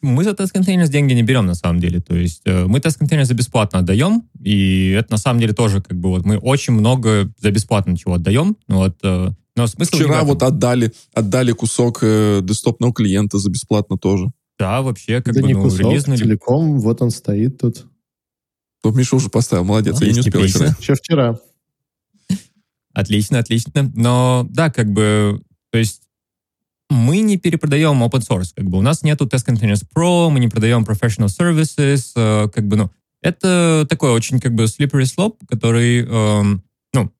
Мы за тест-контейнер деньги не берем, на самом деле. То есть э, мы тест-контейнер за бесплатно отдаем, и это на самом деле тоже как бы вот мы очень много за бесплатно чего отдаем. Вот, э, но смысл Вчера вот отдали, отдали кусок э, десктопного клиента за бесплатно тоже. Да, вообще как да бы не ну, кусок, релизный... целиком, вот он стоит тут. Ну, Миша уже поставил, молодец, ну, я не успел вчера. Еще вчера. Отлично, отлично. Но да, как бы, то есть мы не перепродаем open source, как бы у нас нету Test Containers Pro, мы не продаем professional services, э, как бы, ну, это такой очень как бы slippery slope, который, э, ну,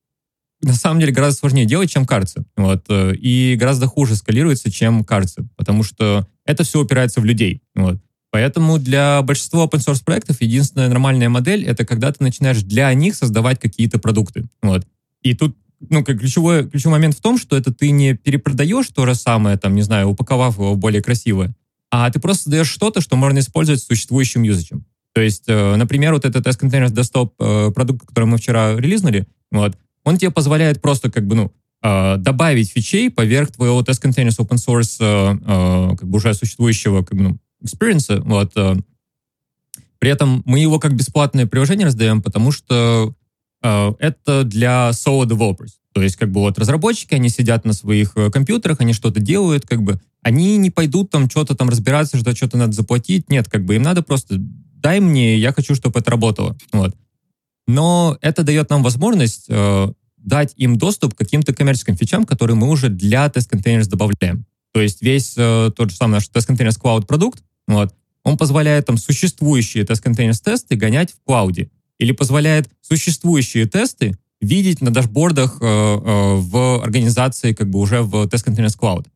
на самом деле гораздо сложнее делать, чем кажется. Вот, э, и гораздо хуже скалируется, чем кажется, потому что это все упирается в людей. Вот. Поэтому для большинства open source проектов единственная нормальная модель — это когда ты начинаешь для них создавать какие-то продукты. Вот. И тут ну, ключевой, ключевой момент в том, что это ты не перепродаешь то же самое, там, не знаю, упаковав его более красивое, а ты просто создаешь что-то, что можно использовать с существующим юзачем. То есть, э, например, вот этот Test Containers Desktop э, продукт, который мы вчера релизнули, вот, он тебе позволяет просто как бы, ну, э, добавить фичей поверх твоего Test Containers Open Source э, э, как бы уже существующего как бы, ну, experience. Вот. Э. При этом мы его как бесплатное приложение раздаем, потому что э, это для solo developers. То есть, как бы вот разработчики, они сидят на своих э, компьютерах, они что-то делают, как бы они не пойдут там что-то там разбираться, что что-то надо заплатить. Нет, как бы им надо просто дай мне, я хочу, чтобы это работало. Вот. Но это дает нам возможность э, дать им доступ к каким-то коммерческим фичам, которые мы уже для Containers добавляем. То есть весь э, тот же самый наш Test Containers Cloud продукт, вот, он позволяет там существующие тест-контейнерс тесты гонять в клауде. Или позволяет существующие тесты видеть на дашбордах э, э, в организации как бы уже в Test Containers Cloud.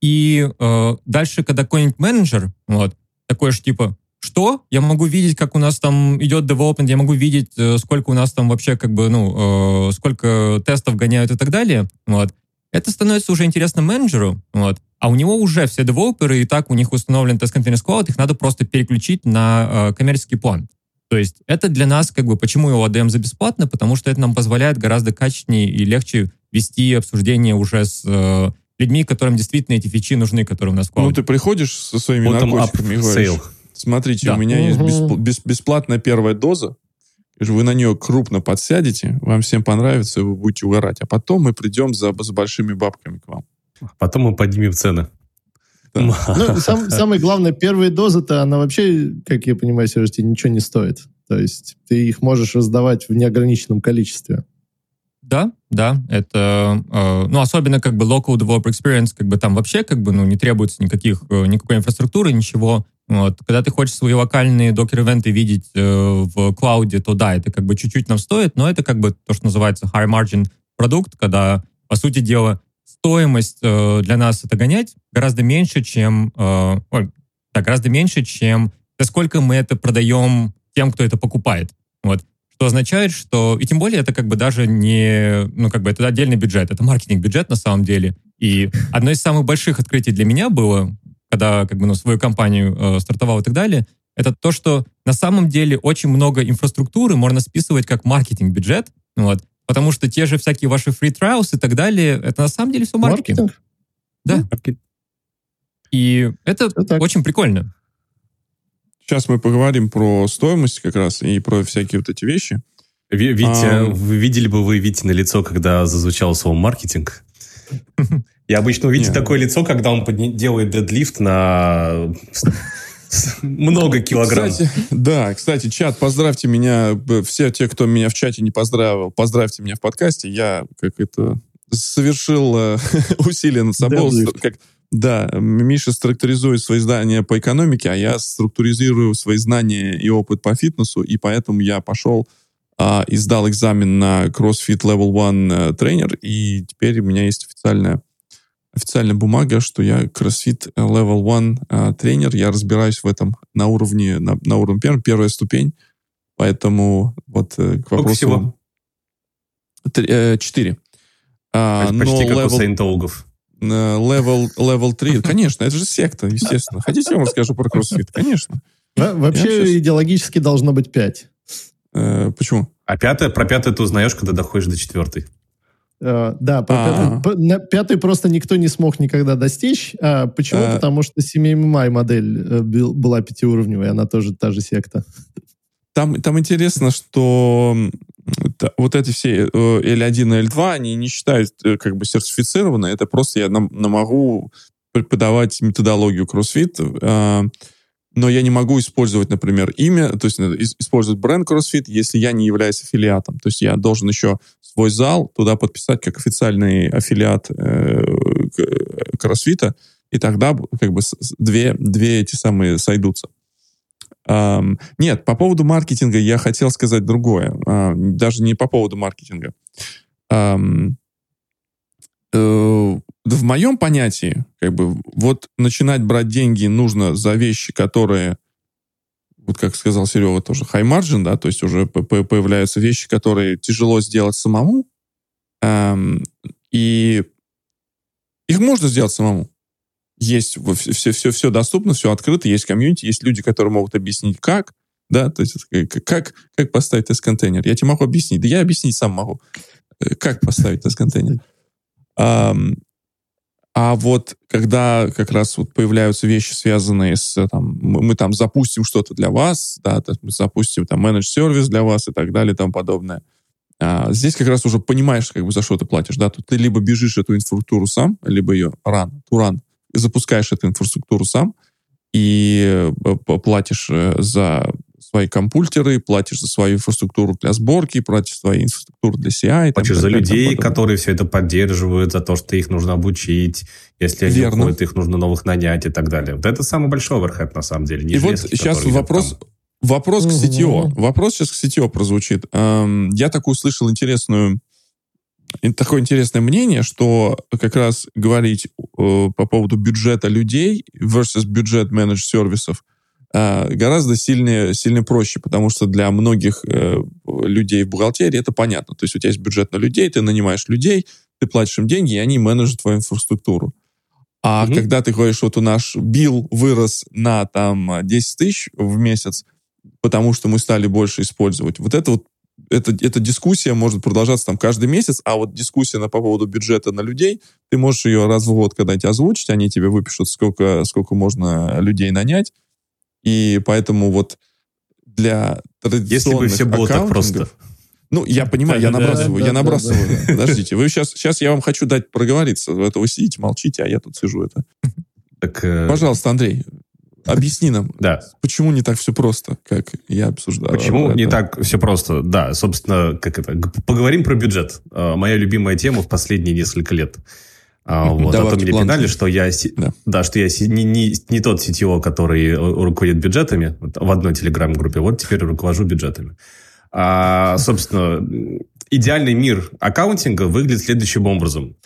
И э, дальше, когда какой-нибудь менеджер, вот, такой же типа, что? Я могу видеть, как у нас там идет development, я могу видеть, э, сколько у нас там вообще как бы, ну, э, сколько тестов гоняют и так далее. Вот. Это становится уже интересно менеджеру, вот. А у него уже все девелоперы, и так у них установлен тест Continuous Cloud, их надо просто переключить на э, коммерческий план. То есть это для нас, как бы, почему его отдаем за бесплатно, потому что это нам позволяет гораздо качественнее и легче вести обсуждение уже с э, людьми, которым действительно эти фичи нужны, которые у нас в Ну, ты приходишь со своими Bottom-up наркотиками и говоришь, sale. смотрите, Да. у меня есть Мгм. бесп- бес- бесплатная первая доза, вы на нее крупно подсядете, вам всем понравится, и вы будете угорать. А потом мы придем за, за большими бабками к вам. Потом мы поднимем цены. Да. Ну, сам- самое главное, первые дозы-то, она вообще, как я понимаю, Сереж, тебе ничего не стоит. То есть ты их можешь раздавать в неограниченном количестве. Да, да, это, э, ну, особенно как бы local developer experience, как бы там вообще как бы, ну, не требуется никаких, э, никакой инфраструктуры, ничего. Вот. Когда ты хочешь свои локальные докер-ивенты видеть э, в клауде, то да, это как бы чуть-чуть нам стоит, но это как бы то, что называется high margin продукт, когда, по сути дела, стоимость э, для нас это гонять гораздо меньше, чем, э, ой, да, гораздо меньше, чем за сколько мы это продаем тем, кто это покупает. Вот. Что означает, что... И тем более это как бы даже не... Ну, как бы это отдельный бюджет. Это маркетинг-бюджет на самом деле. И одно из самых больших открытий для меня было, когда как бы ну, свою компанию э, стартовал и так далее, это то, что на самом деле очень много инфраструктуры можно списывать как маркетинг-бюджет, вот, потому что те же всякие ваши free trials и так далее, это на самом деле все маркетинг. Да. И это Всё так. очень прикольно. Сейчас мы поговорим про стоимость как раз и про всякие вот эти вещи. Ви- Витя, А. вы видели бы вы Вите на лицо, когда зазвучало слово маркетинг? Я обычно увидите Не. такое лицо, когда он подня- делает дедлифт на много килограмм. Кстати, да, кстати, чат, поздравьте меня, б- все те, кто меня в чате не поздравил, поздравьте меня в подкасте. Я как это совершил э, усилия над собой. Deadlift. Как, да, Миша структуризует свои знания по экономике, а я структуризирую свои знания и опыт по фитнесу, и поэтому я пошел а, и сдал экзамен на CrossFit Level 1 э, тренер, и теперь у меня есть официальная официальная бумага, что я CrossFit Level 1 э, тренер, я разбираюсь в этом на уровне, на, на уровне первом, первая ступень, поэтому вот э, к Сколько вопросу... всего? Три- э, Четыре. А, Почти но как у level, саентологов. э, level, level 3, конечно, это же секта, естественно. Хотите, я вам расскажу про CrossFit? Конечно. Во- Вообще идеологически должно быть 5. Э, почему? А пятое, про пятое ты узнаешь, когда доходишь до четвертой. Э, Да, про пятый, пятый просто никто не смог никогда достичь. А почему? А. Потому что CMMI модель э, была пятиуровневая, она тоже та же секта. Там, там интересно, что вот эти все э, L1 и L2, они не считают как бы сертифицированные. Это просто я нам, нам могу преподавать методологию CrossFit, э, но я не могу использовать, например, имя, то есть использовать бренд CrossFit, если я не являюсь аффилиатом. То есть я должен еще свой зал туда подписать как официальный аффилиат э, к- CrossFit, и тогда как бы две, две эти самые сойдутся. Ам, нет, по поводу маркетинга я хотел сказать другое. А, даже не по поводу маркетинга. Ам, э, в моем понятии, как бы, вот начинать брать деньги нужно за вещи, которые, вот как сказал Серега, тоже high margin, да, то есть уже появляются вещи, которые тяжело сделать самому, Ам, и их можно сделать самому есть все, все, все доступно, все открыто, есть комьюнити, есть люди, которые могут объяснить, как, да, то есть как, как поставить тест-контейнер. Я тебе могу объяснить, да я объяснить сам могу, э, как поставить тест-контейнер. Ам, А вот когда как раз вот появляются вещи, связанные с, э, там, мы, мы там запустим что-то для вас, да, то мы запустим там менедж-сервис для вас и так далее и тому подобное, а, здесь как раз уже понимаешь, как бы за что ты платишь, да, тут ты либо бежишь эту инфраструктуру сам, либо ее ран, туран, запускаешь эту инфраструктуру сам и э, платишь э, за свои компультеры, платишь за свою инфраструктуру для сборки, платишь за свою инфраструктуру для CI. там Платишь так за людей, которые все это поддерживают, за то, что их нужно обучить. Если они Верно. уходят, их нужно новых нанять и так далее. Вот это самый большой оверхед, на самом деле. И вот сейчас вопрос, там. вопрос к. CTO. Вопрос сейчас к CTO прозвучит. Эм, я такую слышал интересную такое интересное мнение, что как раз говорить э, по поводу бюджета людей versus бюджет менедж сервисов э, гораздо сильнее, сильнее проще, потому что для многих э, людей в бухгалтерии это понятно. То есть у тебя есть бюджет на людей, ты нанимаешь людей, ты платишь им деньги, и они менеджат твою инфраструктуру. А mm когда ты говоришь, вот у наш билл вырос на там 10 тысяч в месяц, потому что мы стали больше использовать, вот это вот эта, эта дискуссия может продолжаться там каждый месяц, а вот дискуссия на, по поводу бюджета на людей, ты можешь ее раз в год когда-нибудь озвучить, они тебе выпишут, сколько, сколько можно людей нанять, и поэтому вот для традиционных Если бы все было так просто. Ну, я понимаю, я набрасываю, я набрасываю. Подождите, вы сейчас, сейчас я вам хочу дать проговориться. Это вы сидите, молчите, а я тут сижу это. Так, э... Пожалуйста, Андрей, Объясни нам, да. почему не так все просто, как я обсуждал. Почему это? не так все просто? Да, собственно, как это? Поговорим про бюджет. А, моя любимая тема в последние несколько лет. А, вот, Давай, а то меня пинали, что я, да. Да, что я не, не, не тот CTO, который э, руководит бюджетами в одной телеграм-группе, вот теперь руковожу бюджетами. А, собственно, идеальный мир аккаунтинга выглядит следующим образом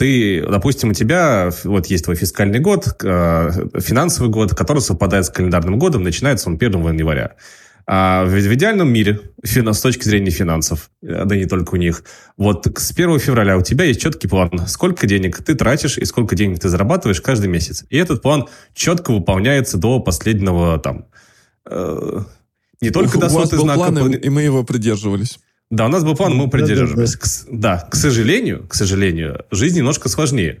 ты, допустим, у тебя вот есть твой фискальный год, э, финансовый год, который совпадает с календарным годом, начинается он 1 января. А в, в идеальном мире, с точки зрения финансов, э, да не только у них, вот с 1 февраля у тебя есть четкий план, сколько денег ты тратишь и сколько денег ты зарабатываешь каждый месяц. И этот план четко выполняется до последнего там... Э, не только у, до соты знака... План, и мы его придерживались. Да, у нас был план, мы придерживались. Да, да, да. К, да, к сожалению, к сожалению, жизнь немножко сложнее.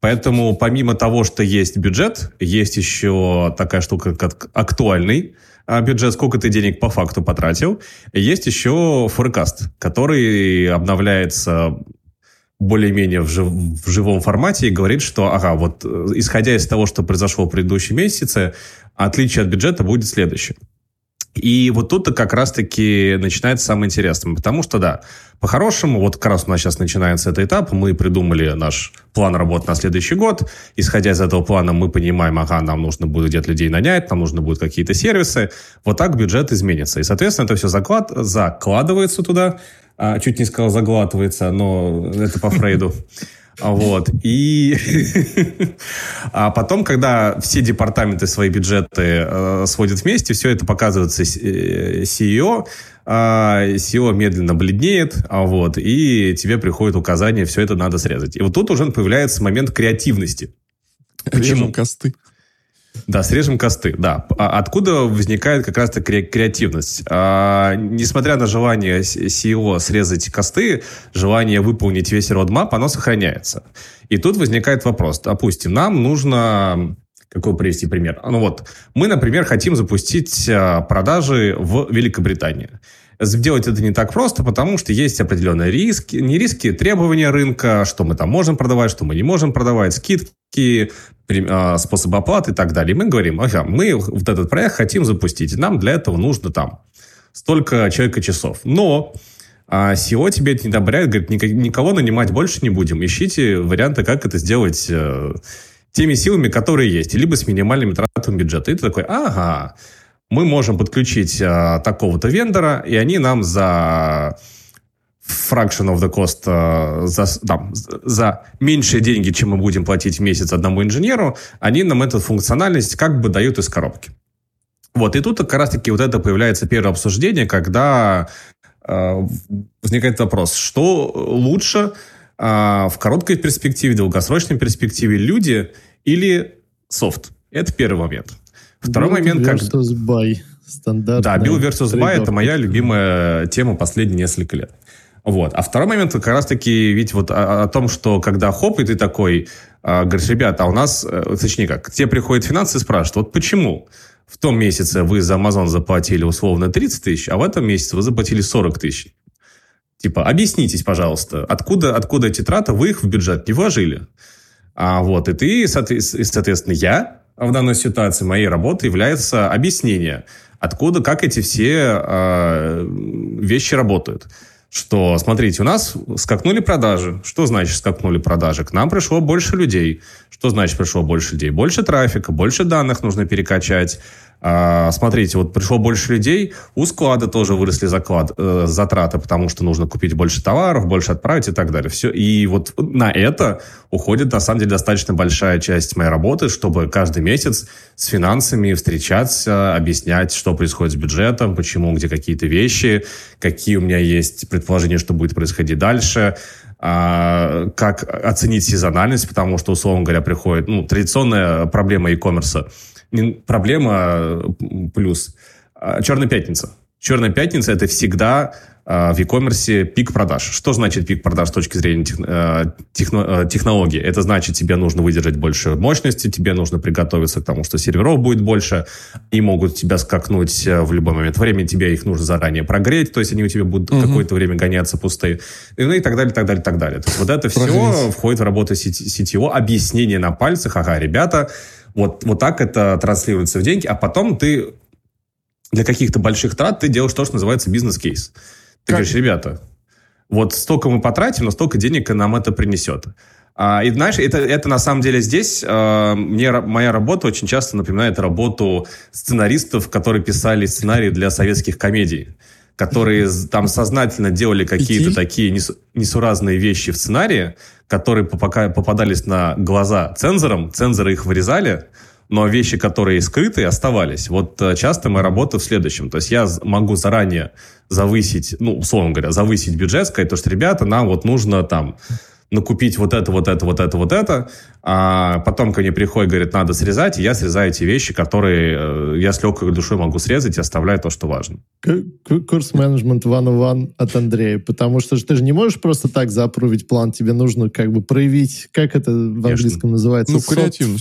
Поэтому помимо того, что есть бюджет, есть еще такая штука, как актуальный бюджет, сколько ты денег по факту потратил. Есть еще форекаст, который обновляется более-менее в, жив, в живом формате и говорит, что, ага, вот э, исходя из того, что произошло в предыдущем месяце, отличие от бюджета будет следующее. И вот тут-то как раз-таки начинается самое интересное. Потому что, да, по-хорошему, вот как раз у нас сейчас начинается этот этап, мы придумали наш план работы на следующий год. Исходя из этого плана мы понимаем, ага, нам нужно будет где-то людей нанять, нам нужно будут какие-то сервисы. Вот так бюджет изменится. И, соответственно, это все заклад... закладывается туда. А, чуть не сказал заглатывается, но это по Фрейду. Вот. И а потом, когда все департаменты свои бюджеты э, сводят вместе, все это показывается CEO, а SEO медленно бледнеет, а вот, и тебе приходит указание, все это надо срезать. И вот тут уже появляется момент креативности. Почему? косты. Да, срежем косты, да. А откуда возникает как раз-таки креативность? А, несмотря на желание CEO срезать косты, желание выполнить весь roadmap, оно сохраняется. И тут возникает вопрос. Допустим, нам нужно... Какой привести пример? Ну вот, мы, например, хотим запустить а, продажи в Великобритании. Сделать это не так просто, потому что есть определенные риски, не риски, требования рынка, что мы там можем продавать, что мы не можем продавать, скидки, а, способы оплаты и так далее. И мы говорим, ага, мы вот этот проект хотим запустить, нам для этого нужно там столько человека часов. Но а SEO тебе это не одобряет, говорит, никого нанимать больше не будем. Ищите варианты, как это сделать э, теми силами, которые есть, либо с минимальными тратами бюджета. И ты такой, ага, мы можем подключить а, такого-то вендора, и они нам за fraction of the cost, а, за, там, за меньшие деньги, чем мы будем платить в месяц одному инженеру, они нам эту функциональность как бы дают из коробки. Вот, и тут как раз-таки вот это появляется первое обсуждение, когда э, возникает вопрос, что лучше э, в короткой перспективе, долгосрочной перспективе, люди или софт? Это первый момент. Второй Build момент, как... versus buy. Стандартная да, Build versus buy – это моя любимая тема последние несколько лет. Вот. А второй момент как раз-таки ведь вот о, о том, что когда хоп, и ты такой, э, говоришь, ребята, а у нас, э, точнее как, к тебе приходят финансы и спрашивают, вот почему в том месяце вы за Amazon заплатили условно 30 тысяч, а в этом месяце вы заплатили 40 тысяч? Типа, объяснитесь, пожалуйста, откуда, откуда эти траты, вы их в бюджет не вложили? А вот, и ты, соответственно, я в данной ситуации моей работы является объяснение, откуда, как эти все э, вещи работают. Что, смотрите, у нас скакнули продажи. Что значит скакнули продажи? К нам пришло больше людей. Что значит пришло больше людей? Больше трафика, больше данных нужно перекачать. А, смотрите, вот пришло больше людей, у склада тоже выросли заклад, э, затраты, потому что нужно купить больше товаров, больше отправить и так далее. Все. И вот на это уходит, на самом деле, достаточно большая часть моей работы, чтобы каждый месяц с финансами встречаться, объяснять, что происходит с бюджетом, почему, где какие-то вещи, какие у меня есть предположения, что будет происходить дальше, а, как оценить сезональность, потому что, условно говоря, приходит ну, традиционная проблема e-commerce – проблема плюс. А, Черная пятница. Черная пятница – это всегда а, в e-commerce пик продаж. Что значит пик продаж с точки зрения а, техно, технологии? Это значит, тебе нужно выдержать больше мощности, тебе нужно приготовиться к тому, что серверов будет больше, и могут тебя скакнуть в любой момент времени, тебе их нужно заранее прогреть, то есть они у тебя будут угу. какое-то время гоняться пустые, ну и так далее, так далее, так далее. То есть вот это все входит в работу сетевого объяснение на пальцах, ага, ребята, вот, вот так это транслируется в деньги, а потом ты для каких-то больших трат ты делаешь то, что называется бизнес-кейс. Ты как? говоришь, ребята, вот столько мы потратим, но столько денег нам это принесет. А, и знаешь, это, это на самом деле здесь э, мне моя работа очень часто напоминает работу сценаристов, которые писали сценарии для советских комедий которые там сознательно делали какие-то такие несуразные вещи в сценарии, которые пока попадались на глаза цензорам, цензоры их вырезали, но вещи, которые скрыты, оставались. Вот э, часто моя работа в следующем. То есть я могу заранее завысить, ну, условно говоря, завысить бюджет, сказать, то, что, ребята, нам вот нужно там накупить вот это, вот это, вот это, вот это, а потом ко мне приходит, говорит, надо срезать, и я срезаю эти вещи, которые э, я с легкой душой могу срезать и оставляю то, что важно. Курс менеджмент one от Андрея, потому что ты же не можешь просто так запрувить план, тебе нужно как бы проявить, как это в Конечно. английском называется? Ну, креативно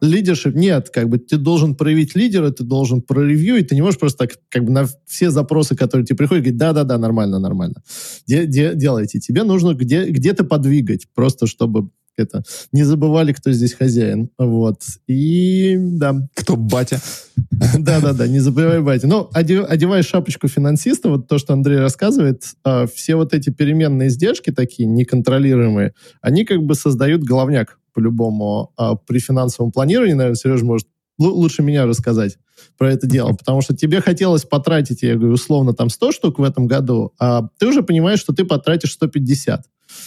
Лидершип. Нет, как бы ты должен проявить лидера, ты должен проревью, и ты не можешь просто так как бы на все запросы, которые тебе приходят, говорить, да-да-да, нормально, нормально. Де -де Делайте. Тебе нужно где- где-то подвигать, просто чтобы это не забывали, кто здесь хозяин. Вот. И да. Кто батя? Да-да-да, не забывай батя. Ну, одевая шапочку финансиста, вот то, что Андрей рассказывает, а, все вот эти переменные издержки такие неконтролируемые, они как бы создают головняк по-любому а, при финансовом планировании. Наверное, Сережа может лучше меня рассказать про это дело, потому что тебе хотелось потратить, я говорю, условно, там 100 штук в этом году, а ты уже понимаешь, что ты потратишь 150.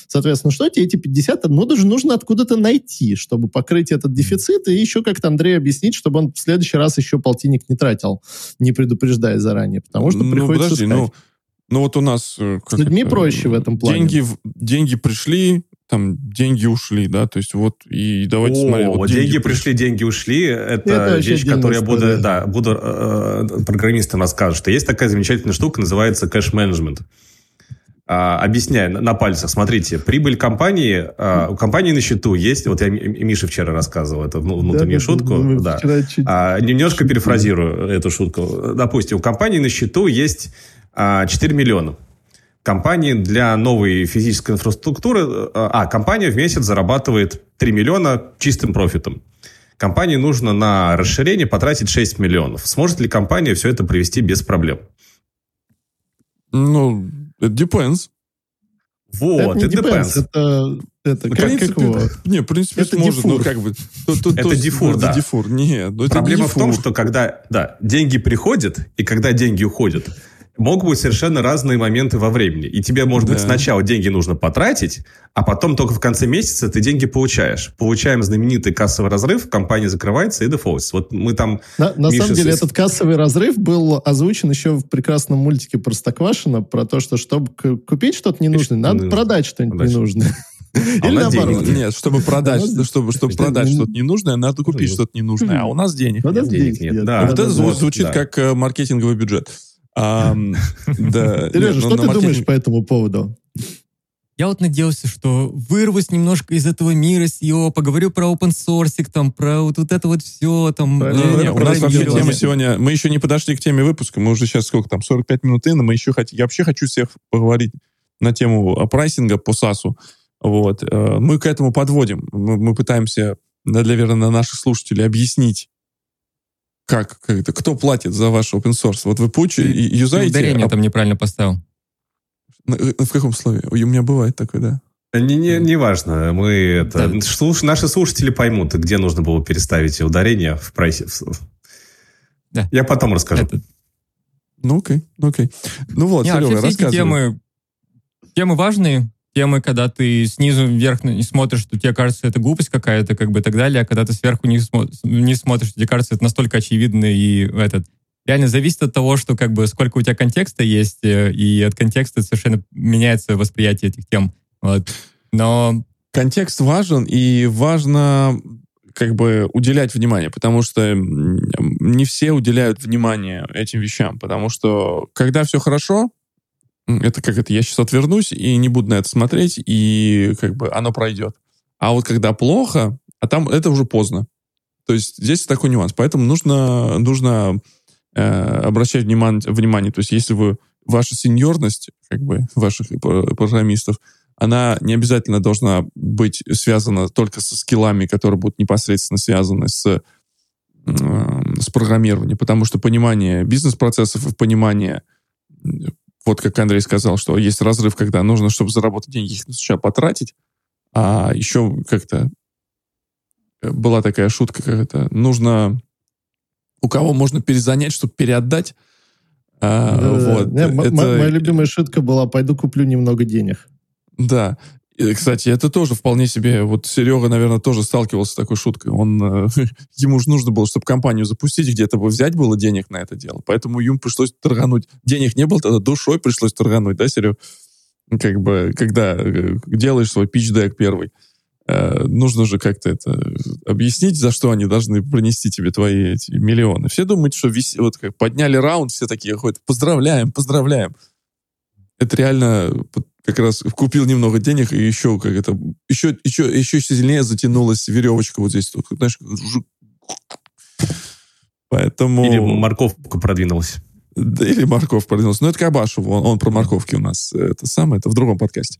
Соответственно, что тебе эти 50, ну, даже нужно откуда-то найти, чтобы покрыть этот дефицит, и еще как-то Андрей объяснить, чтобы он в следующий раз еще полтинник не тратил, не предупреждая заранее, потому что ну, приходится подожди, искать. Ну, ну вот у нас... Э, С людьми это, проще в этом плане. Деньги, деньги пришли, там деньги ушли, да, то есть вот и давайте О, смотреть. Вот деньги, деньги пришли, деньги ушли, это, это вещь, которую я буду, да, буду э, программистам рассказывать, что есть такая замечательная штука, называется кэш-менеджмент. А, объясняю на пальцах. Смотрите, прибыль компании, а, у компании на счету есть, вот я Миша вчера рассказывал эту внутреннюю да, шутку, да. Чуть... А, немножко перефразирую эту шутку. Допустим, у компании на счету есть а, 4 миллиона. Компании для новой физической инфраструктуры, а, компания в месяц зарабатывает 3 миллиона чистым профитом. Компании нужно на расширение потратить 6 миллионов. Сможет ли компания все это провести без проблем? Ну, it depends. Вот, это it depends. depends. Это, это ну, как, принципе, как его? Не, в принципе, это сможет, дифур. ну, как бы... То, то, это то, дифур, да. Это дифур, нет. Ну, Проблема дифур. в том, что когда, да, деньги приходят, и когда деньги уходят, могут быть совершенно разные моменты во времени. И тебе, может да. быть, сначала деньги нужно потратить, а потом только в конце месяца ты деньги получаешь. Получаем знаменитый кассовый разрыв, компания закрывается и дефолт. Вот мы там... На, на самом деле, с... этот кассовый разрыв был озвучен еще в прекрасном мультике Простоквашино про то, что чтобы купить что-то ненужное, надо продать что-нибудь ненужное. А Или наоборот. Денег. Нет, чтобы продать, чтобы, чтобы продать что-то ненужное, надо купить что-то ненужное. А у нас денег нет. денег нет. Да, вот это звучит как э, маркетинговый бюджет. А, да, Сережа, что ты думаешь по этому поводу? Я вот надеялся, что вырвусь немножко из этого мира SEO, поговорю про open source, там, про вот, вот это вот все. Там, не, не, у нас вообще тема сегодня... Мы еще не подошли к теме выпуска, мы уже сейчас сколько там, 45 минут in, мы еще хотим... Я вообще хочу всех поговорить на тему прайсинга по САСу. Вот. Э, мы к этому подводим. Мы, мы пытаемся, наверное, наших слушателей объяснить, как, как это, кто платит за ваш open source? Вот вы Пучи юзаете... Ударение а... там неправильно поставил. Э, в каком слове? У меня бывает такое, да. Не, не, не важно, мы это да. слуш, наши слушатели поймут, где нужно было переставить ударение в прайсе. Да. Я потом расскажу. Это... Ну окей, ну окей. Ну вот, Не, Серега, рассказывай. темы, темы важные, темы, когда ты снизу вверх не смотришь, что тебе кажется, это глупость какая-то, как бы и так далее, а когда ты сверху не, смо- не смотришь, тебе кажется, это настолько очевидно и этот реально зависит от того, что как бы сколько у тебя контекста есть, э, и от контекста совершенно меняется восприятие этих тем. Вот. Но... Контекст важен, и важно как бы уделять внимание, потому что не все уделяют внимание этим вещам, потому что когда все хорошо, это как это, я сейчас отвернусь и не буду на это смотреть, и как бы оно пройдет. А вот когда плохо, а там это уже поздно. То есть здесь такой нюанс. Поэтому нужно, нужно э, обращать внимание, внимание. То есть если вы ваша сеньорность, как бы, ваших программистов, она не обязательно должна быть связана только со скиллами, которые будут непосредственно связаны с, э, с программированием, потому что понимание бизнес-процессов и понимание, вот как Андрей сказал, что есть разрыв, когда нужно, чтобы заработать деньги, их сначала потратить, а еще как-то э, была такая шутка, как это, нужно у кого можно перезанять, чтобы переотдать. А, да, вот. Не, это... Моя любимая шутка была «пойду куплю немного денег». Да. Кстати, это тоже вполне себе... Вот Серега, наверное, тоже сталкивался с такой шуткой. Он, э, ему же нужно было, чтобы компанию запустить, где-то бы взять было денег на это дело. Поэтому ему пришлось торгануть. Денег не было, тогда душой пришлось торгануть, да, Серега? Как бы, когда э, делаешь свой пич-дек первый. Э, нужно же как-то это объяснить, за что они должны принести тебе твои эти миллионы. Все думают, что вис... вот как подняли раунд, все такие ходят, поздравляем, поздравляем. Это реально как раз купил немного денег и еще как это еще еще еще сильнее затянулась веревочка вот здесь, знаешь, поэтому или морковка продвинулась. Да, или морковь продвинулась. Но это Кабашев, он, он про морковки у нас. Это самое, это в другом подкасте.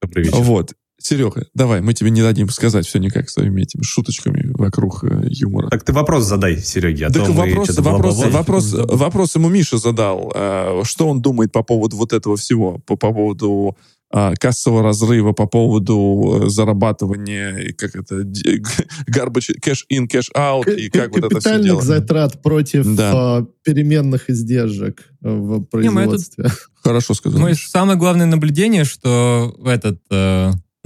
Добрый вечер. Вот. Серега, давай, мы тебе не дадим сказать все никак своими этими шуточками вокруг э, юмора. Так ты вопрос задай, Сереге, а так то вопрос, вопрос, вопрос, вопрос ему Миша задал. Э, что он думает по поводу вот этого всего? По, по поводу э, кассового разрыва, по поводу э, зарабатывания, как это, garbage, cash in, cash out, и как вот это все дело. затрат против да. переменных издержек в производстве. Не, это... Хорошо сказал. Ну, самое главное наблюдение, что этот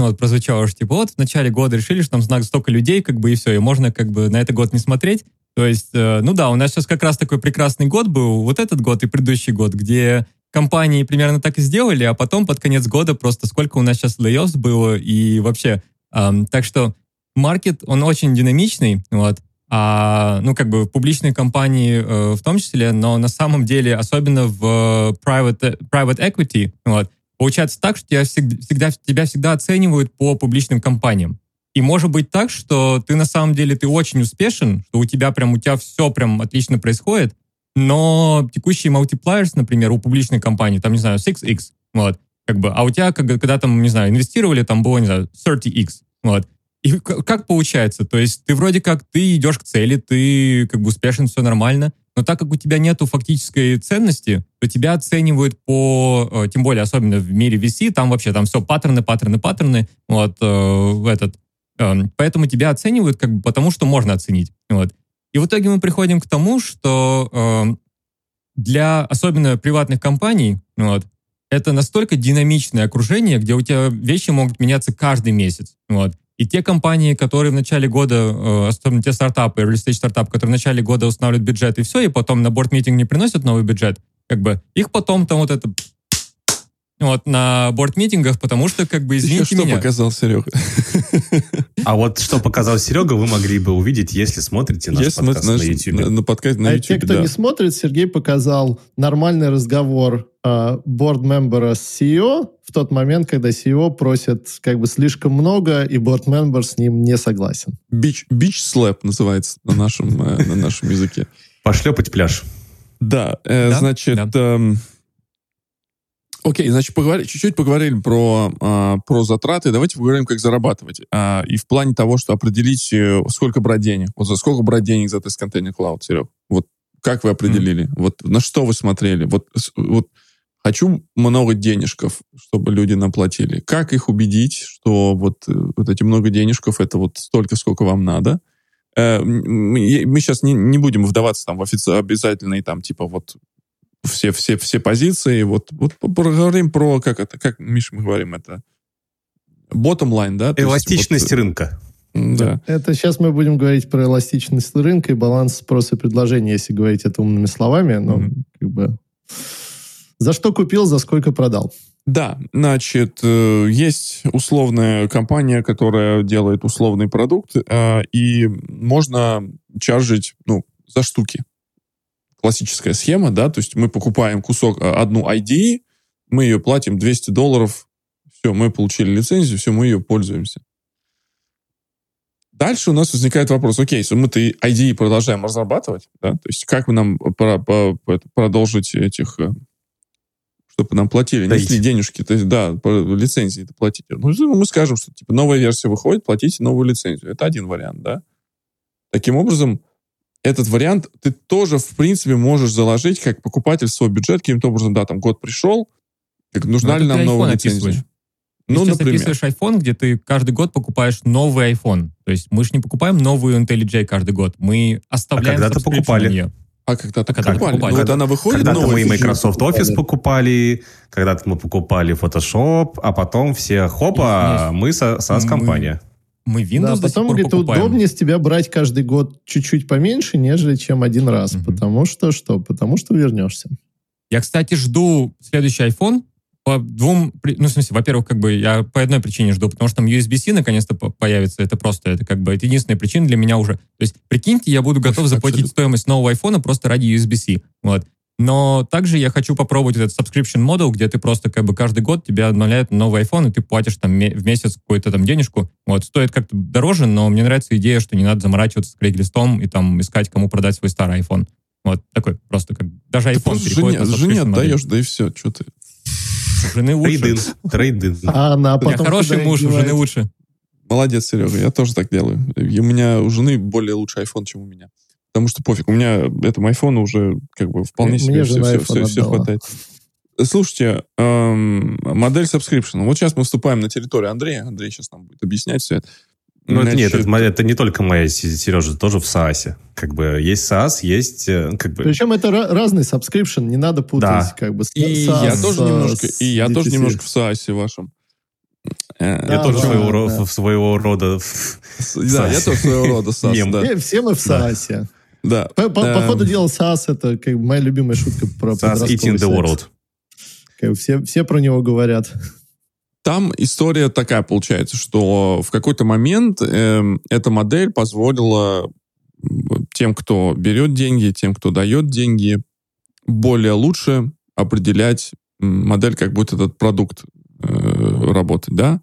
ну, вот прозвучало, что типа вот в начале года решили, что там знак столько людей, как бы и все, и можно как бы на этот год не смотреть. То есть, э, ну да, у нас сейчас как раз такой прекрасный год был, вот этот год и предыдущий год, где компании примерно так и сделали, а потом под конец года просто сколько у нас сейчас layoffs было и вообще. Эм, так что маркет, он очень динамичный, вот, а, ну, как бы в публичной компании э, в том числе, но на самом деле, особенно в private, private equity, вот, Получается так, что тебя всегда, тебя всегда оценивают по публичным компаниям. И может быть так, что ты на самом деле ты очень успешен, что у тебя прям у тебя все прям отлично происходит, но текущие multipliers, например, у публичной компании, там, не знаю, 6x, вот, как бы, а у тебя, когда, когда там, не знаю, инвестировали, там было, не знаю, 30x, вот. И как получается? То есть ты вроде как, ты идешь к цели, ты как бы успешен, все нормально, но так как у тебя нету фактической ценности, то тебя оценивают по, э, тем более особенно в мире VC, там вообще там все паттерны, паттерны, паттерны, вот, э, этот, э, поэтому тебя оценивают как бы потому, что можно оценить, вот. И в итоге мы приходим к тому, что э, для особенно приватных компаний, вот, это настолько динамичное окружение, где у тебя вещи могут меняться каждый месяц, вот. И те компании, которые в начале года, э, особенно те стартапы, early stage стартап, которые в начале года устанавливают бюджет и все, и потом на борт-митинг не приносят новый бюджет, как бы их потом там вот это вот на борт-митингах, потому что, как бы, извините Еще что меня. показал Серега? А вот что показал Серега, вы могли бы увидеть, если смотрите наш если подкаст наш, на YouTube. На, на подкаст на а YouTube, те, кто да. не смотрит, Сергей показал нормальный разговор борд-мембера с CEO в тот момент, когда CEO просит как бы слишком много, и борд-мембер с ним не согласен. Бич, бич слэп называется на нашем, э, на нашем языке. Пошлепать пляж. Да, э, да? значит... Да. Э, Окей, значит, поговори, чуть-чуть поговорили про, э, про затраты. Давайте поговорим, как зарабатывать. Э, и в плане того, что определить, э, сколько брать денег. Вот за сколько брать денег за тест контейнер клауд, Серег? Вот как вы определили? Mm. Вот на что вы смотрели? Вот, вот хочу много денежков, чтобы люди наплатили. Как их убедить, что вот, э, вот эти много денежков это вот столько, сколько вам надо? э, мы, мы сейчас не, не будем вдаваться там в офици- обязательные там типа вот все, все, все позиции. Вот, вот поговорим про, как это, как, Миша, мы говорим, это bottom line, да? Эластичность вот, рынка. Да. Это сейчас мы будем говорить про эластичность рынка и баланс спроса и предложения, если говорить это умными словами. Но mm-hmm. как бы за что купил, за сколько продал. Да, значит, э, есть условная компания, которая делает условный продукт, э, и можно чаржить, ну, за штуки. Классическая схема, да, то есть мы покупаем кусок, э, одну ID, мы ее платим 200 долларов, все, мы получили лицензию, все, мы ее пользуемся. Дальше у нас возникает вопрос, окей, если мы-то ID продолжаем разрабатывать, да, то есть как нам про, про, продолжить этих, э, чтобы нам платили, Даить. несли денежки, то есть, да, по лицензии платить. Ну, мы скажем, что типа новая версия выходит, платите новую лицензию. Это один вариант, да. Таким образом, этот вариант ты тоже, в принципе, можешь заложить как покупатель свой бюджет каким-то образом, да, там год пришел, как, нужна ли нам новая лицензия. Ну, Ты например. записываешь iPhone, где ты каждый год покупаешь новый iPhone. То есть мы же не покупаем новую IntelliJ каждый год. Мы оставляем а когда-то покупали. Ее. А когда-то а когда покупали. покупали. Ну, когда, она выходит Когда-то мы Microsoft Office покупали, когда-то мы покупали Photoshop, а потом все, хопа, Нет, мы SaaS-компания. Мы, мы Windows да, потом, говорит, удобнее с тебя брать каждый год чуть-чуть поменьше, нежели чем один раз. Угу. Потому что что? Потому что вернешься. Я, кстати, жду следующий iPhone, по двум, ну, в смысле, во-первых, как бы я по одной причине жду, потому что там USB-C наконец-то появится, это просто, это как бы, это единственная причина для меня уже. То есть, прикиньте, я буду готов заплатить стоимость нового айфона просто ради USB-C, вот. Но также я хочу попробовать этот subscription model, где ты просто как бы каждый год тебя обновляют новый iPhone, и ты платишь там в месяц какую-то там денежку. Вот, стоит как-то дороже, но мне нравится идея, что не надо заморачиваться с Craigslist и там искать, кому продать свой старый iPhone. Вот такой просто как даже iPhone ты переходит жене, на жене отдаешь, да и все, что ты. Жены лучше. Трейдин. Трейдин. А она потом Я хороший муж, у жены лучше. Молодец, Серега, я тоже так делаю. И у меня у жены более лучший iPhone, чем у меня. Потому что пофиг, у меня этому айфону уже как бы вполне себе все, все, все, все хватает. Слушайте, эм, модель subscription. Вот сейчас мы вступаем на территорию Андрея. Андрей сейчас нам будет объяснять все это. Ну, это нет, это, это не только моя, Сережа, тоже в SaaS. Как бы есть SaaS, есть... Э, как бы... Причем это разный subscription, не надо путать. Да. Как бы, и SaaS, я тоже немножко, и я тоже немножко в SaaS вашем. Э, я тоже своего, да. своего рода Да, я тоже своего рода SaaS, да. Все мы в SaaS. Да. По, по, по ходу дела SaaS это как моя любимая шутка про SaaS eating the world. все, все про него говорят. Там история такая получается, что в какой-то момент э, эта модель позволила тем, кто берет деньги, тем, кто дает деньги, более лучше определять модель, как будет этот продукт э, работать, да?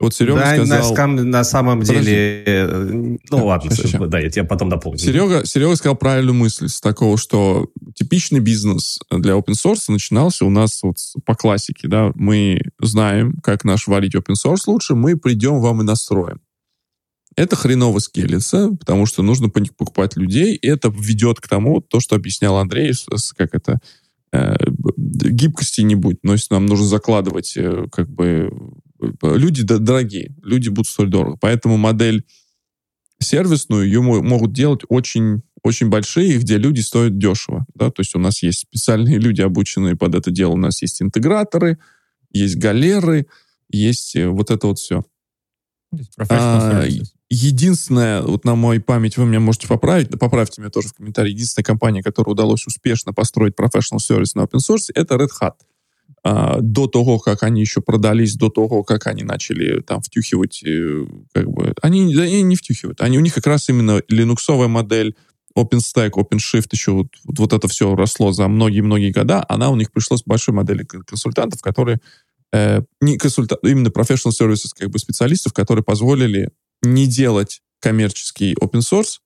Вот Серега да, сказал... На, на самом Подожди. деле... Э, ну ладно, сейчас, сейчас. да, я тебе потом дополню. Серега, Серега сказал правильную мысль с такого, что типичный бизнес для open source начинался у нас вот по классике, да, мы знаем, как наш варить open source лучше, мы придем вам и настроим. Это хреново скелится, потому что нужно покупать людей, и это ведет к тому, то, что объяснял Андрей, как это, э, гибкости не будет, но если нам нужно закладывать э, как бы люди дорогие, люди будут стоить дорого. Поэтому модель сервисную ее могут делать очень, очень большие, где люди стоят дешево. Да? То есть у нас есть специальные люди, обученные под это дело. У нас есть интеграторы, есть галеры, есть э, вот это вот все. А, единственная, вот на мою память, вы меня можете поправить, поправьте меня тоже в комментарии, единственная компания, которая удалось успешно построить professional service на open source, это Red Hat. А, до того, как они еще продались, до того, как они начали там втюхивать, э, как бы, они, они не втюхивают, они, у них как раз именно линуксовая модель, OpenStack, OpenShift, еще вот, вот, это все росло за многие-многие года, она у них пришла с большой моделью консультантов, которые э, не консультант, именно professional services, как бы специалистов, которые позволили не делать коммерческий open source,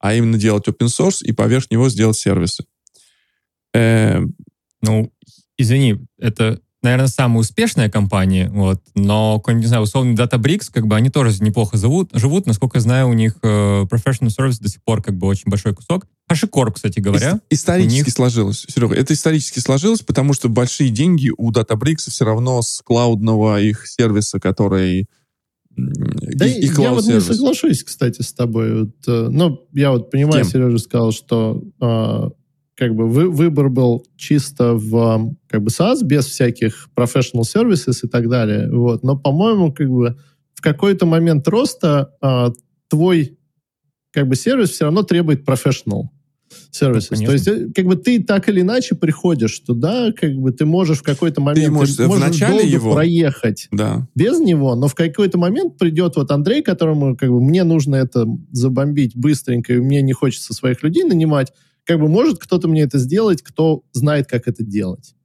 а именно делать open source и поверх него сделать сервисы. Э, ну, извини, это, наверное, самая успешная компания, вот, но, не знаю, условно, Databricks, как бы, они тоже неплохо живут, живут, насколько я знаю, у них э, professional service до сих пор, как бы, очень большой кусок. HashiCorp, кстати говоря. Исторически них... сложилось, Серега, это исторически сложилось, потому что большие деньги у Databricks все равно с клаудного их сервиса, который Да, и, и я вот не соглашусь, кстати, с тобой. Вот, э, ну, я вот понимаю, Сережа сказал, что э, как бы вы, выбор был чисто в как бы SaaS, без всяких professional services и так далее. Вот. Но, по-моему, как бы в какой-то момент роста э, твой как бы сервис все равно требует professional services. Ну, То есть, э, как бы ты так или иначе приходишь туда, как бы ты можешь в какой-то момент ты можешь, ты можешь долго его проехать да. без него, но в какой-то момент придет вот Андрей, которому как бы мне нужно это забомбить быстренько, и мне не хочется своих людей нанимать, как бы может кто-то мне это сделать, кто знает, как это делать.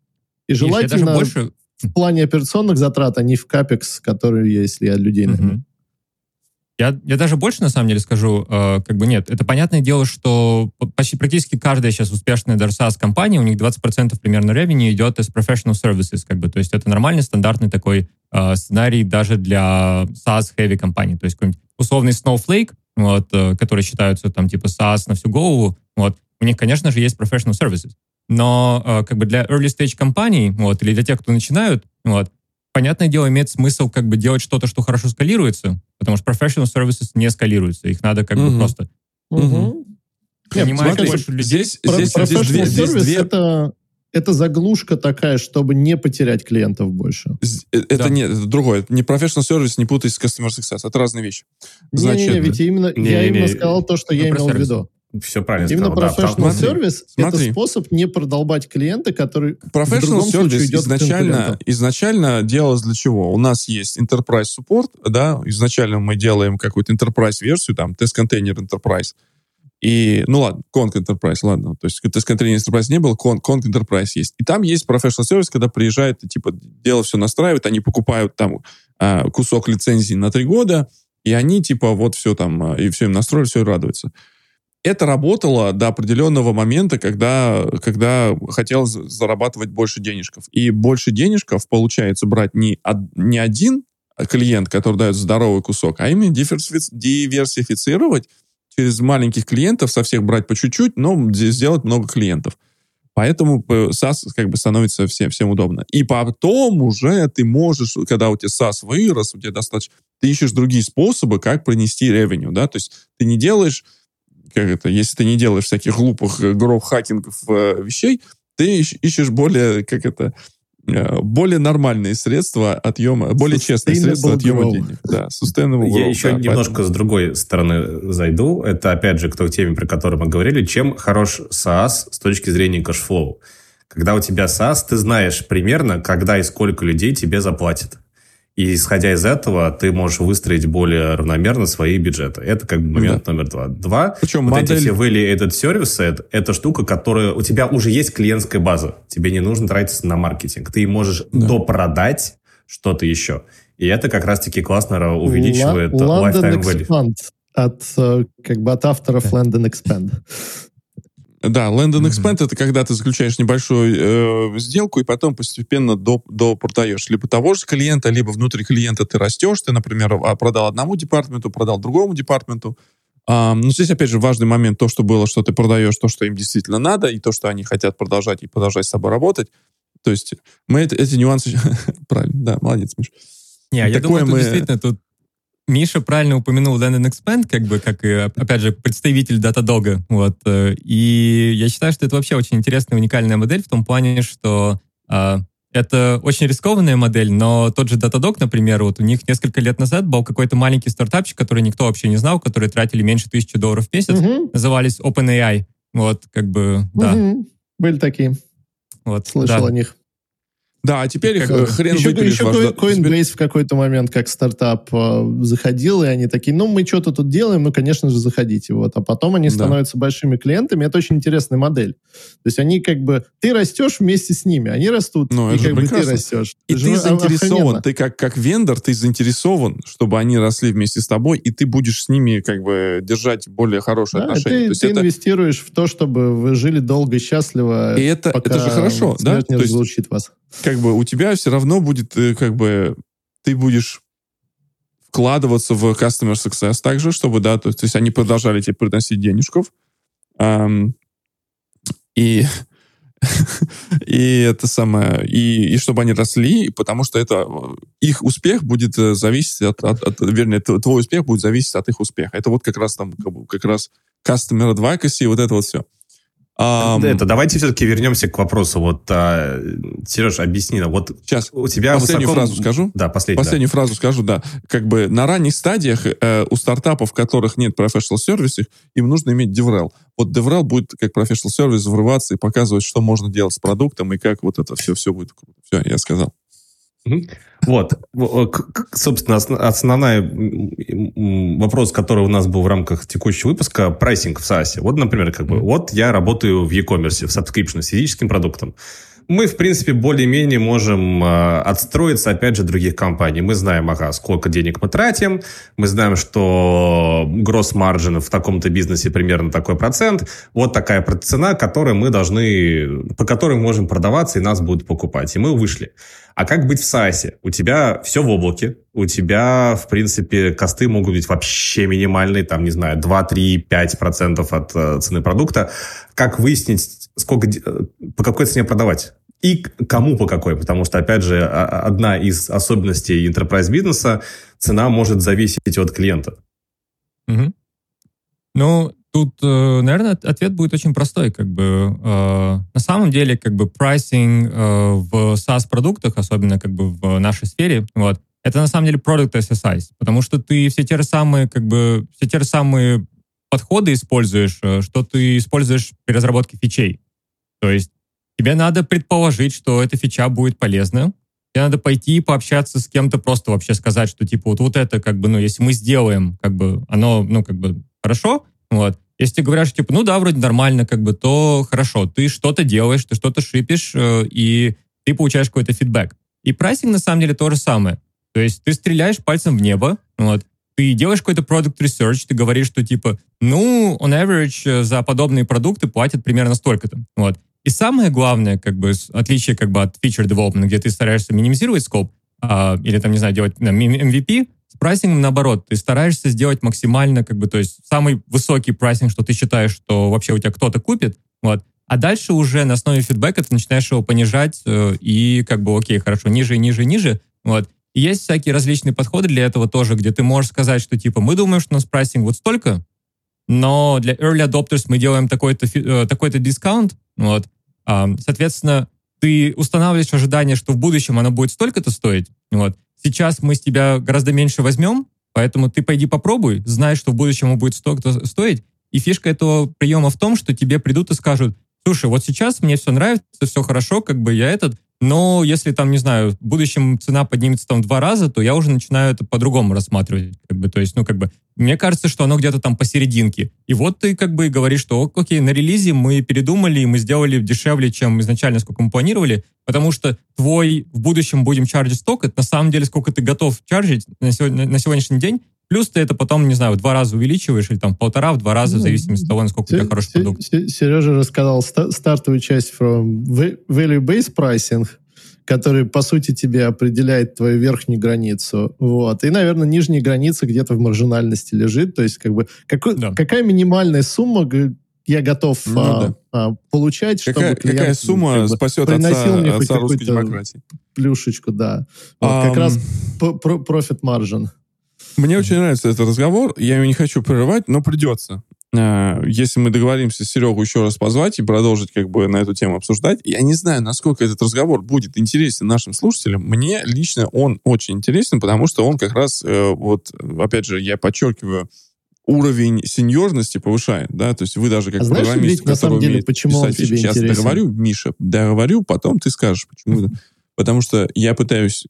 И желательно больше... в плане операционных затрат, а не в капекс, который, если я людей найму. Я, я даже больше, на самом деле, скажу, э, как бы нет. Это понятное дело, что почти практически каждая сейчас успешная DRSAS компания, у них 20% примерно revenue идет из professional services, как бы. То есть это нормальный, стандартный такой э, сценарий даже для SaaS-heavy компаний. То есть какой-нибудь условный Snowflake, вот, э, который считаются там типа SaaS на всю голову, вот, у них, конечно же, есть professional services. Но э, как бы для early stage компаний, вот, или для тех, кто начинают, вот, понятное дело, имеет смысл как бы делать что-то, что хорошо скалируется, потому что professional services не скалируются. Их надо как угу. бы просто... Угу. Нанимать больше людей. Здесь, здесь, здесь, здесь, здесь две... это это заглушка такая, чтобы не потерять клиентов больше. Э, это да. не это другое. Это не professional service, не путайте с customer success. Это разные вещи. Значит, не, не, ведь именно, не, я не, именно не, сказал то, что я имел в виду. Все правильно Именно сказал. professional да, service — это способ не продолбать клиента, который professional в service идет изначально, изначально делалось для чего? У нас есть enterprise support, да, изначально мы делаем какую-то enterprise версию, там, тест-контейнер enterprise, и, ну ладно, Conk Enterprise, ладно. То есть тест-контейнер Enterprise не было, Conk, Conk Enterprise есть. И там есть professional service, когда приезжает и, типа, дело все настраивает, они покупают там а, кусок лицензии на три года, и они, типа, вот все там, а, и все им настроили, все радуются это работало до определенного момента, когда, когда хотел зарабатывать больше денежков. И больше денежков получается брать не, не один клиент, который дает здоровый кусок, а именно диверсифицировать через маленьких клиентов, со всех брать по чуть-чуть, но сделать много клиентов. Поэтому SaaS как бы становится всем, всем удобно. И потом уже ты можешь, когда у тебя SaaS вырос, у тебя достаточно, ты ищешь другие способы, как принести ревеню, да, то есть ты не делаешь как это, если ты не делаешь всяких глупых э, гров-хакингов э, вещей, ты ищешь более, как это, э, более нормальные средства отъема, более честные средства отъема денег. Да, sustainable Я еще да, немножко поэтому. с другой стороны зайду. Это, опять же, к той теме, про которую мы говорили. Чем хорош SaaS с точки зрения cash flow? Когда у тебя SaaS, ты знаешь примерно, когда и сколько людей тебе заплатят. И исходя из этого, ты можешь выстроить более равномерно свои бюджеты. Это как бы момент да. номер два. Два, Причем вот модель... эти все value-added services, это штука, которая... У тебя уже есть клиентская база. Тебе не нужно тратиться на маркетинг. Ты можешь да. допродать что-то еще. И это как раз-таки классно увеличивает L- lifetime value. От, э, как бы от авторов Land and Expand. Да, land and expand mm-hmm. это когда ты заключаешь небольшую э, сделку и потом постепенно до, до продаешь либо того же клиента, либо внутри клиента ты растешь. Ты, например, а, продал одному департаменту, продал другому департаменту. А, но здесь, опять же, важный момент то, что было, что ты продаешь то, что им действительно надо, и то, что они хотят продолжать и продолжать с собой работать. То есть мы это, эти нюансы... Правильно, да, молодец, Миш. Не, а я думаю, мы... действительно тут Миша правильно упомянул Land and Expand, как бы, как, опять же, представитель Datadog. Вот. Э, и я считаю, что это вообще очень интересная, уникальная модель в том плане, что э, это очень рискованная модель, но тот же Datadog, например, вот у них несколько лет назад был какой-то маленький стартапчик, который никто вообще не знал, которые тратили меньше тысячи долларов в месяц, угу. назывались OpenAI. Вот, как бы, да. Угу. Были такие. Вот, Слышал да. о них. Да, а теперь как, э, хрен еще, выпилишь. Еще ваш... Coinbase в какой-то момент как стартап э, заходил, и они такие, ну, мы что-то тут делаем, ну, конечно же, заходите. Вот. А потом они да. становятся большими клиентами. Это очень интересная модель. То есть они как бы... Ты растешь вместе с ними, они растут, ну, и как бы ты растешь. И ты, ты заинтересован, охрененно. ты как, как вендор, ты заинтересован, чтобы они росли вместе с тобой, и ты будешь с ними как бы держать более хорошие да, отношения. Ты, ты это... инвестируешь в то, чтобы вы жили долго и счастливо, и это, это же хорошо, да? не разлучит вас как бы у тебя все равно будет, э, как бы, ты будешь вкладываться в customer success также, чтобы, да, то, то есть они продолжали тебе приносить денежков. Эм, и и это самое, и, и чтобы они росли, потому что это их успех будет э, зависеть от, от, от вернее, твой успех будет зависеть от их успеха. Это вот как раз там, как раз customer advocacy, вот это вот все. Um, это давайте все-таки вернемся к вопросу. Вот, а, Сереж, объясни, вот сейчас у тебя последнюю высоко... фразу скажу. Да, последнюю. Последнюю да. фразу скажу, да. Как бы на ранних стадиях э, у стартапов, которых нет professional сервисов, им нужно иметь DevRel. Вот DevRel будет как professional сервис врываться и показывать, что можно делать с продуктом и как вот это все, все будет круто. Все, я сказал. Вот, собственно, основной вопрос, который у нас был в рамках текущего выпуска, прайсинг в SaaS. Вот, например, как бы, вот я работаю в e-commerce, в subscription, с физическим продуктом мы, в принципе, более-менее можем э, отстроиться, опять же, других компаний. Мы знаем, ага, сколько денег мы тратим, мы знаем, что гросс маржин в таком-то бизнесе примерно такой процент, вот такая цена, которую мы должны, по которой мы можем продаваться, и нас будут покупать. И мы вышли. А как быть в SaaS? У тебя все в облаке, у тебя, в принципе, косты могут быть вообще минимальные, там, не знаю, 2, 3, 5 процентов от э, цены продукта. Как выяснить, сколько, э, по какой цене продавать? И кому по какой? Потому что, опять же, одна из особенностей enterprise бизнеса цена может зависеть от клиента. Угу. Ну, тут, э, наверное, ответ будет очень простой. Как бы, э, на самом деле, как бы, прайсинг в SaaS-продуктах, особенно как бы в нашей сфере, вот, это на самом деле product SSIs, потому что ты все те же самые, как бы, все те же самые подходы используешь, что ты используешь при разработке фичей. То есть тебе надо предположить, что эта фича будет полезна, тебе надо пойти и пообщаться с кем-то, просто вообще сказать, что типа вот, вот это как бы, ну, если мы сделаем, как бы, оно, ну, как бы хорошо, вот. Если тебе говорят, типа, ну да, вроде нормально, как бы, то хорошо, ты что-то делаешь, ты что-то шипишь, э, и ты получаешь какой-то фидбэк. И прайсинг на самом деле то же самое. То есть ты стреляешь пальцем в небо, вот, ты делаешь какой-то product research, ты говоришь, что типа, ну, on average э, за подобные продукты платят примерно столько-то. Вот. И самое главное, как бы, отличие как бы от feature development, где ты стараешься минимизировать scope, а, или там, не знаю, делать там, MVP, с pricing ом наоборот, ты стараешься сделать максимально, как бы, то есть самый высокий pricing, что ты считаешь, что вообще у тебя кто-то купит, вот, а дальше уже на основе фидбэка ты начинаешь его понижать э, и как бы, окей, хорошо, ниже, ниже, ниже, вот, и есть всякие различные подходы для этого тоже, где ты можешь сказать, что типа мы думаем, что у нас pricing вот столько, но для early adopters мы делаем такой-то э, такой-то дискаунт, вот. Соответственно, ты устанавливаешь ожидание, что в будущем оно будет столько-то стоить, вот. Сейчас мы с тебя гораздо меньше возьмем, поэтому ты пойди попробуй, знай, что в будущем оно будет столько-то стоить. И фишка этого приема в том, что тебе придут и скажут, слушай, вот сейчас мне все нравится, все хорошо, как бы я этот, но если там, не знаю, в будущем цена поднимется там два раза, то я уже начинаю это по-другому рассматривать. Как бы, то есть, ну, как бы, мне кажется, что оно где-то там посерединке. И вот ты как бы говоришь, что окей, на релизе мы передумали, и мы сделали дешевле, чем изначально, сколько мы планировали, потому что твой в будущем будем чарджить сток, это на самом деле сколько ты готов чаржить на, сегодня, на сегодняшний день, Плюс ты это потом, не знаю, в два раза увеличиваешь, или там в полтора, в два раза, в ну, зависимости от того, насколько у тебя хороший продукт. Сережа рассказал стартовую часть from value-based pricing, который, по сути, тебе определяет твою верхнюю границу. Вот. И, наверное, нижняя граница где-то в маржинальности лежит. То есть, как бы, какой, да. какая минимальная сумма я готов ну, а, да. а, получать, какая, чтобы клиент, какая сумма как бы, спасет приносил отца, мне отца хоть русской демократии? Плюшечку, да. Вот, um, как раз профит маржин. Мне очень нравится этот разговор. Я его не хочу прерывать, но придется. А, если мы договоримся Серегу еще раз позвать и продолжить как бы на эту тему обсуждать, я не знаю, насколько этот разговор будет интересен нашим слушателям. Мне лично он очень интересен, потому что он как раз, э, вот, опять же, я подчеркиваю, уровень сеньорности повышает, да, то есть вы даже как а знаешь, программист, ведь, на самом деле, почему он тебе Сейчас интересен? договорю, Миша, договорю, потом ты скажешь, почему. Потому что я пытаюсь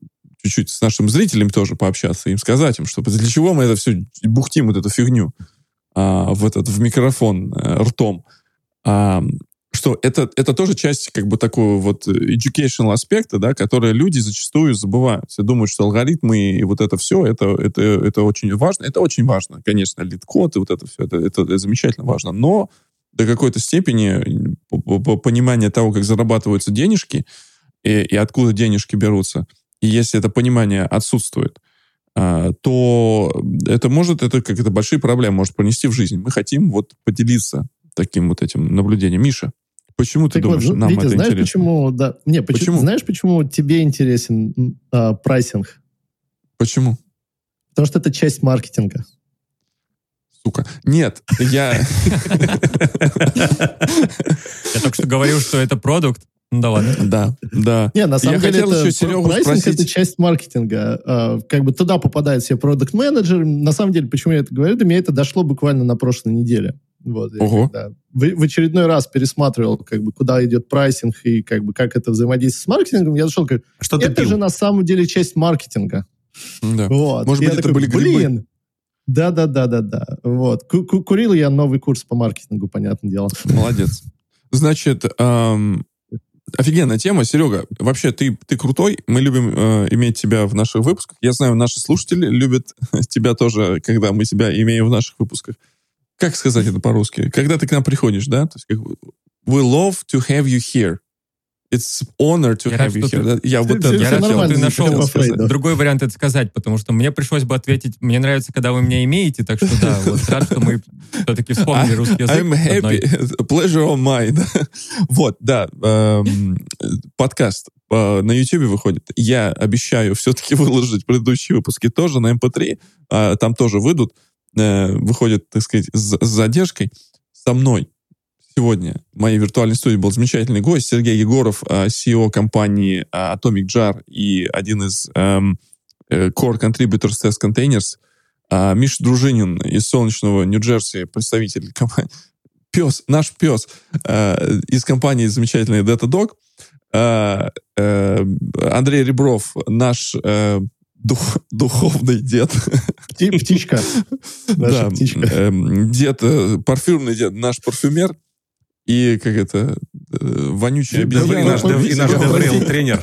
чуть-чуть с нашими зрителями тоже пообщаться, им сказать им, что для чего мы это все бухтим, вот эту фигню а, в этот в микрофон а, ртом. А, что это, это тоже часть как бы такого вот educational аспекта, да, который люди зачастую забывают. Все думают, что алгоритмы и вот это все, это, это, это очень важно. Это очень важно, конечно, LeetCode и вот это все, это, это замечательно важно. Но до какой-то степени понимание того, как зарабатываются денежки и, и откуда денежки берутся, и если это понимание отсутствует, а, то это может, это как это большие проблемы может пронести в жизнь. Мы хотим вот поделиться таким вот этим наблюдением. Миша, Почему ты Так думаешь, вот, нам Витя, это знаешь, интересно? почему, да, не, почему, Почему? знаешь, почему тебе интересен а, прайсинг? Почему? Потому что это часть маркетинга. Сука. Нет, я... Я только что говорил, что это продукт. Ну да ладно. Да, да. Не, на самом Я деле хотел это еще Серегу pricing спросить. это часть маркетинга. А, Как бы туда попадает все product manager На самом деле, почему я это говорю, до меня это дошло буквально на прошлой неделе. Вот, я Ого. когда в, в очередной раз пересматривал, как бы, куда идет pricing и как бы как это взаимодействует с маркетингом, я дошел, как, Что это же на самом деле часть маркетинга. Да. Вот. Может И быть, я это такой, были грибы? Блин. Да, да, да, да, да. Вот. Ку- ку- Курил я новый курс по маркетингу, понятное дело. Молодец. Значит, эм, офигенная тема. Серега, вообще ты, ты крутой. Мы любим э, иметь тебя в наших выпусках. Я знаю, наши слушатели любят тебя тоже, когда мы тебя имеем в наших выпусках. Как сказать это по-русски? Когда ты к нам приходишь, да? То есть, как we love to have you here. It's honor to Я рад, have you here. ты- Я вот это Я рад, что ты нашел другой вариант это сказать, потому что мне пришлось бы ответить, мне нравится, когда вы меня имеете, так что да, вот рад, что мы все-таки вспомнили русский язык. I'm одной. happy. Pleasure on mine. вот, да. эм, подкаст э, на YouTube выходит. Я обещаю все-таки выложить предыдущие выпуски тоже на MP3. а, Там тоже выйдут. Э, Выходят, так сказать, с с задержкой. Со мной сегодня в моей виртуальной студии был замечательный гость Сергей Егоров, э, CEO компании э, Atomic Jar и один из эм, э, core contributors Test Containers. А, Миша Дружинин из солнечного Нью-Джерси, представитель компании. Пес, наш пес э, из компании замечательной Datadog. Э, э, Андрей Ребров, наш э, дух- духовный дед. Пти- Птичка. Наша Да, птичка. эм, дед, э, парфюмный дед, наш парфюмер. И как это, э, вонючая И обезьяна. наш, Дев- и наш. Деврел тренер.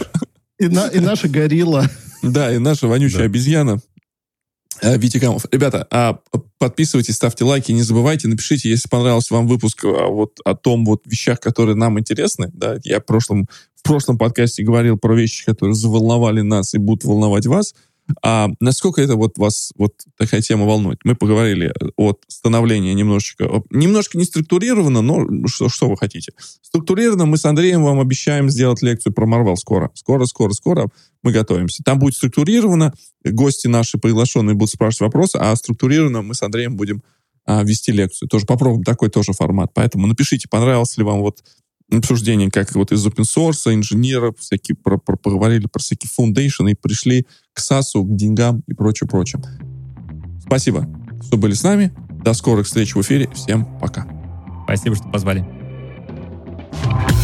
И, на- и наша горилла. Да, и наша вонючая Да. обезьяна. э, Витя Камов. Ребята, а подписывайтесь, ставьте лайки, не забывайте, напишите, если понравился вам выпуск а, вот о том вот вещах, которые нам интересны. Да, я в прошлом, в прошлом подкасте говорил про вещи, которые заволновали нас и будут волновать вас. А насколько это вот вас вот такая тема волнует? Мы поговорили от становления немножечко, немножко не структурированно, но что, что вы хотите? Структурированно мы с Андреем вам обещаем сделать лекцию про Марвел скоро. Скоро, скоро, скоро мы готовимся. Там будет структурировано, гости наши приглашенные будут спрашивать вопросы, а структурированно мы с Андреем будем а, вести лекцию. Тоже попробуем такой тоже формат. Поэтому напишите, понравилось ли вам вот обсуждение, как вот из open source, инженеров, всякие про, про, поговорили про всякие foundation и пришли к САСу, к деньгам и прочее, прочее. Спасибо, что были с нами. До скорых встреч в эфире. Всем пока. Спасибо, что позвали. thank you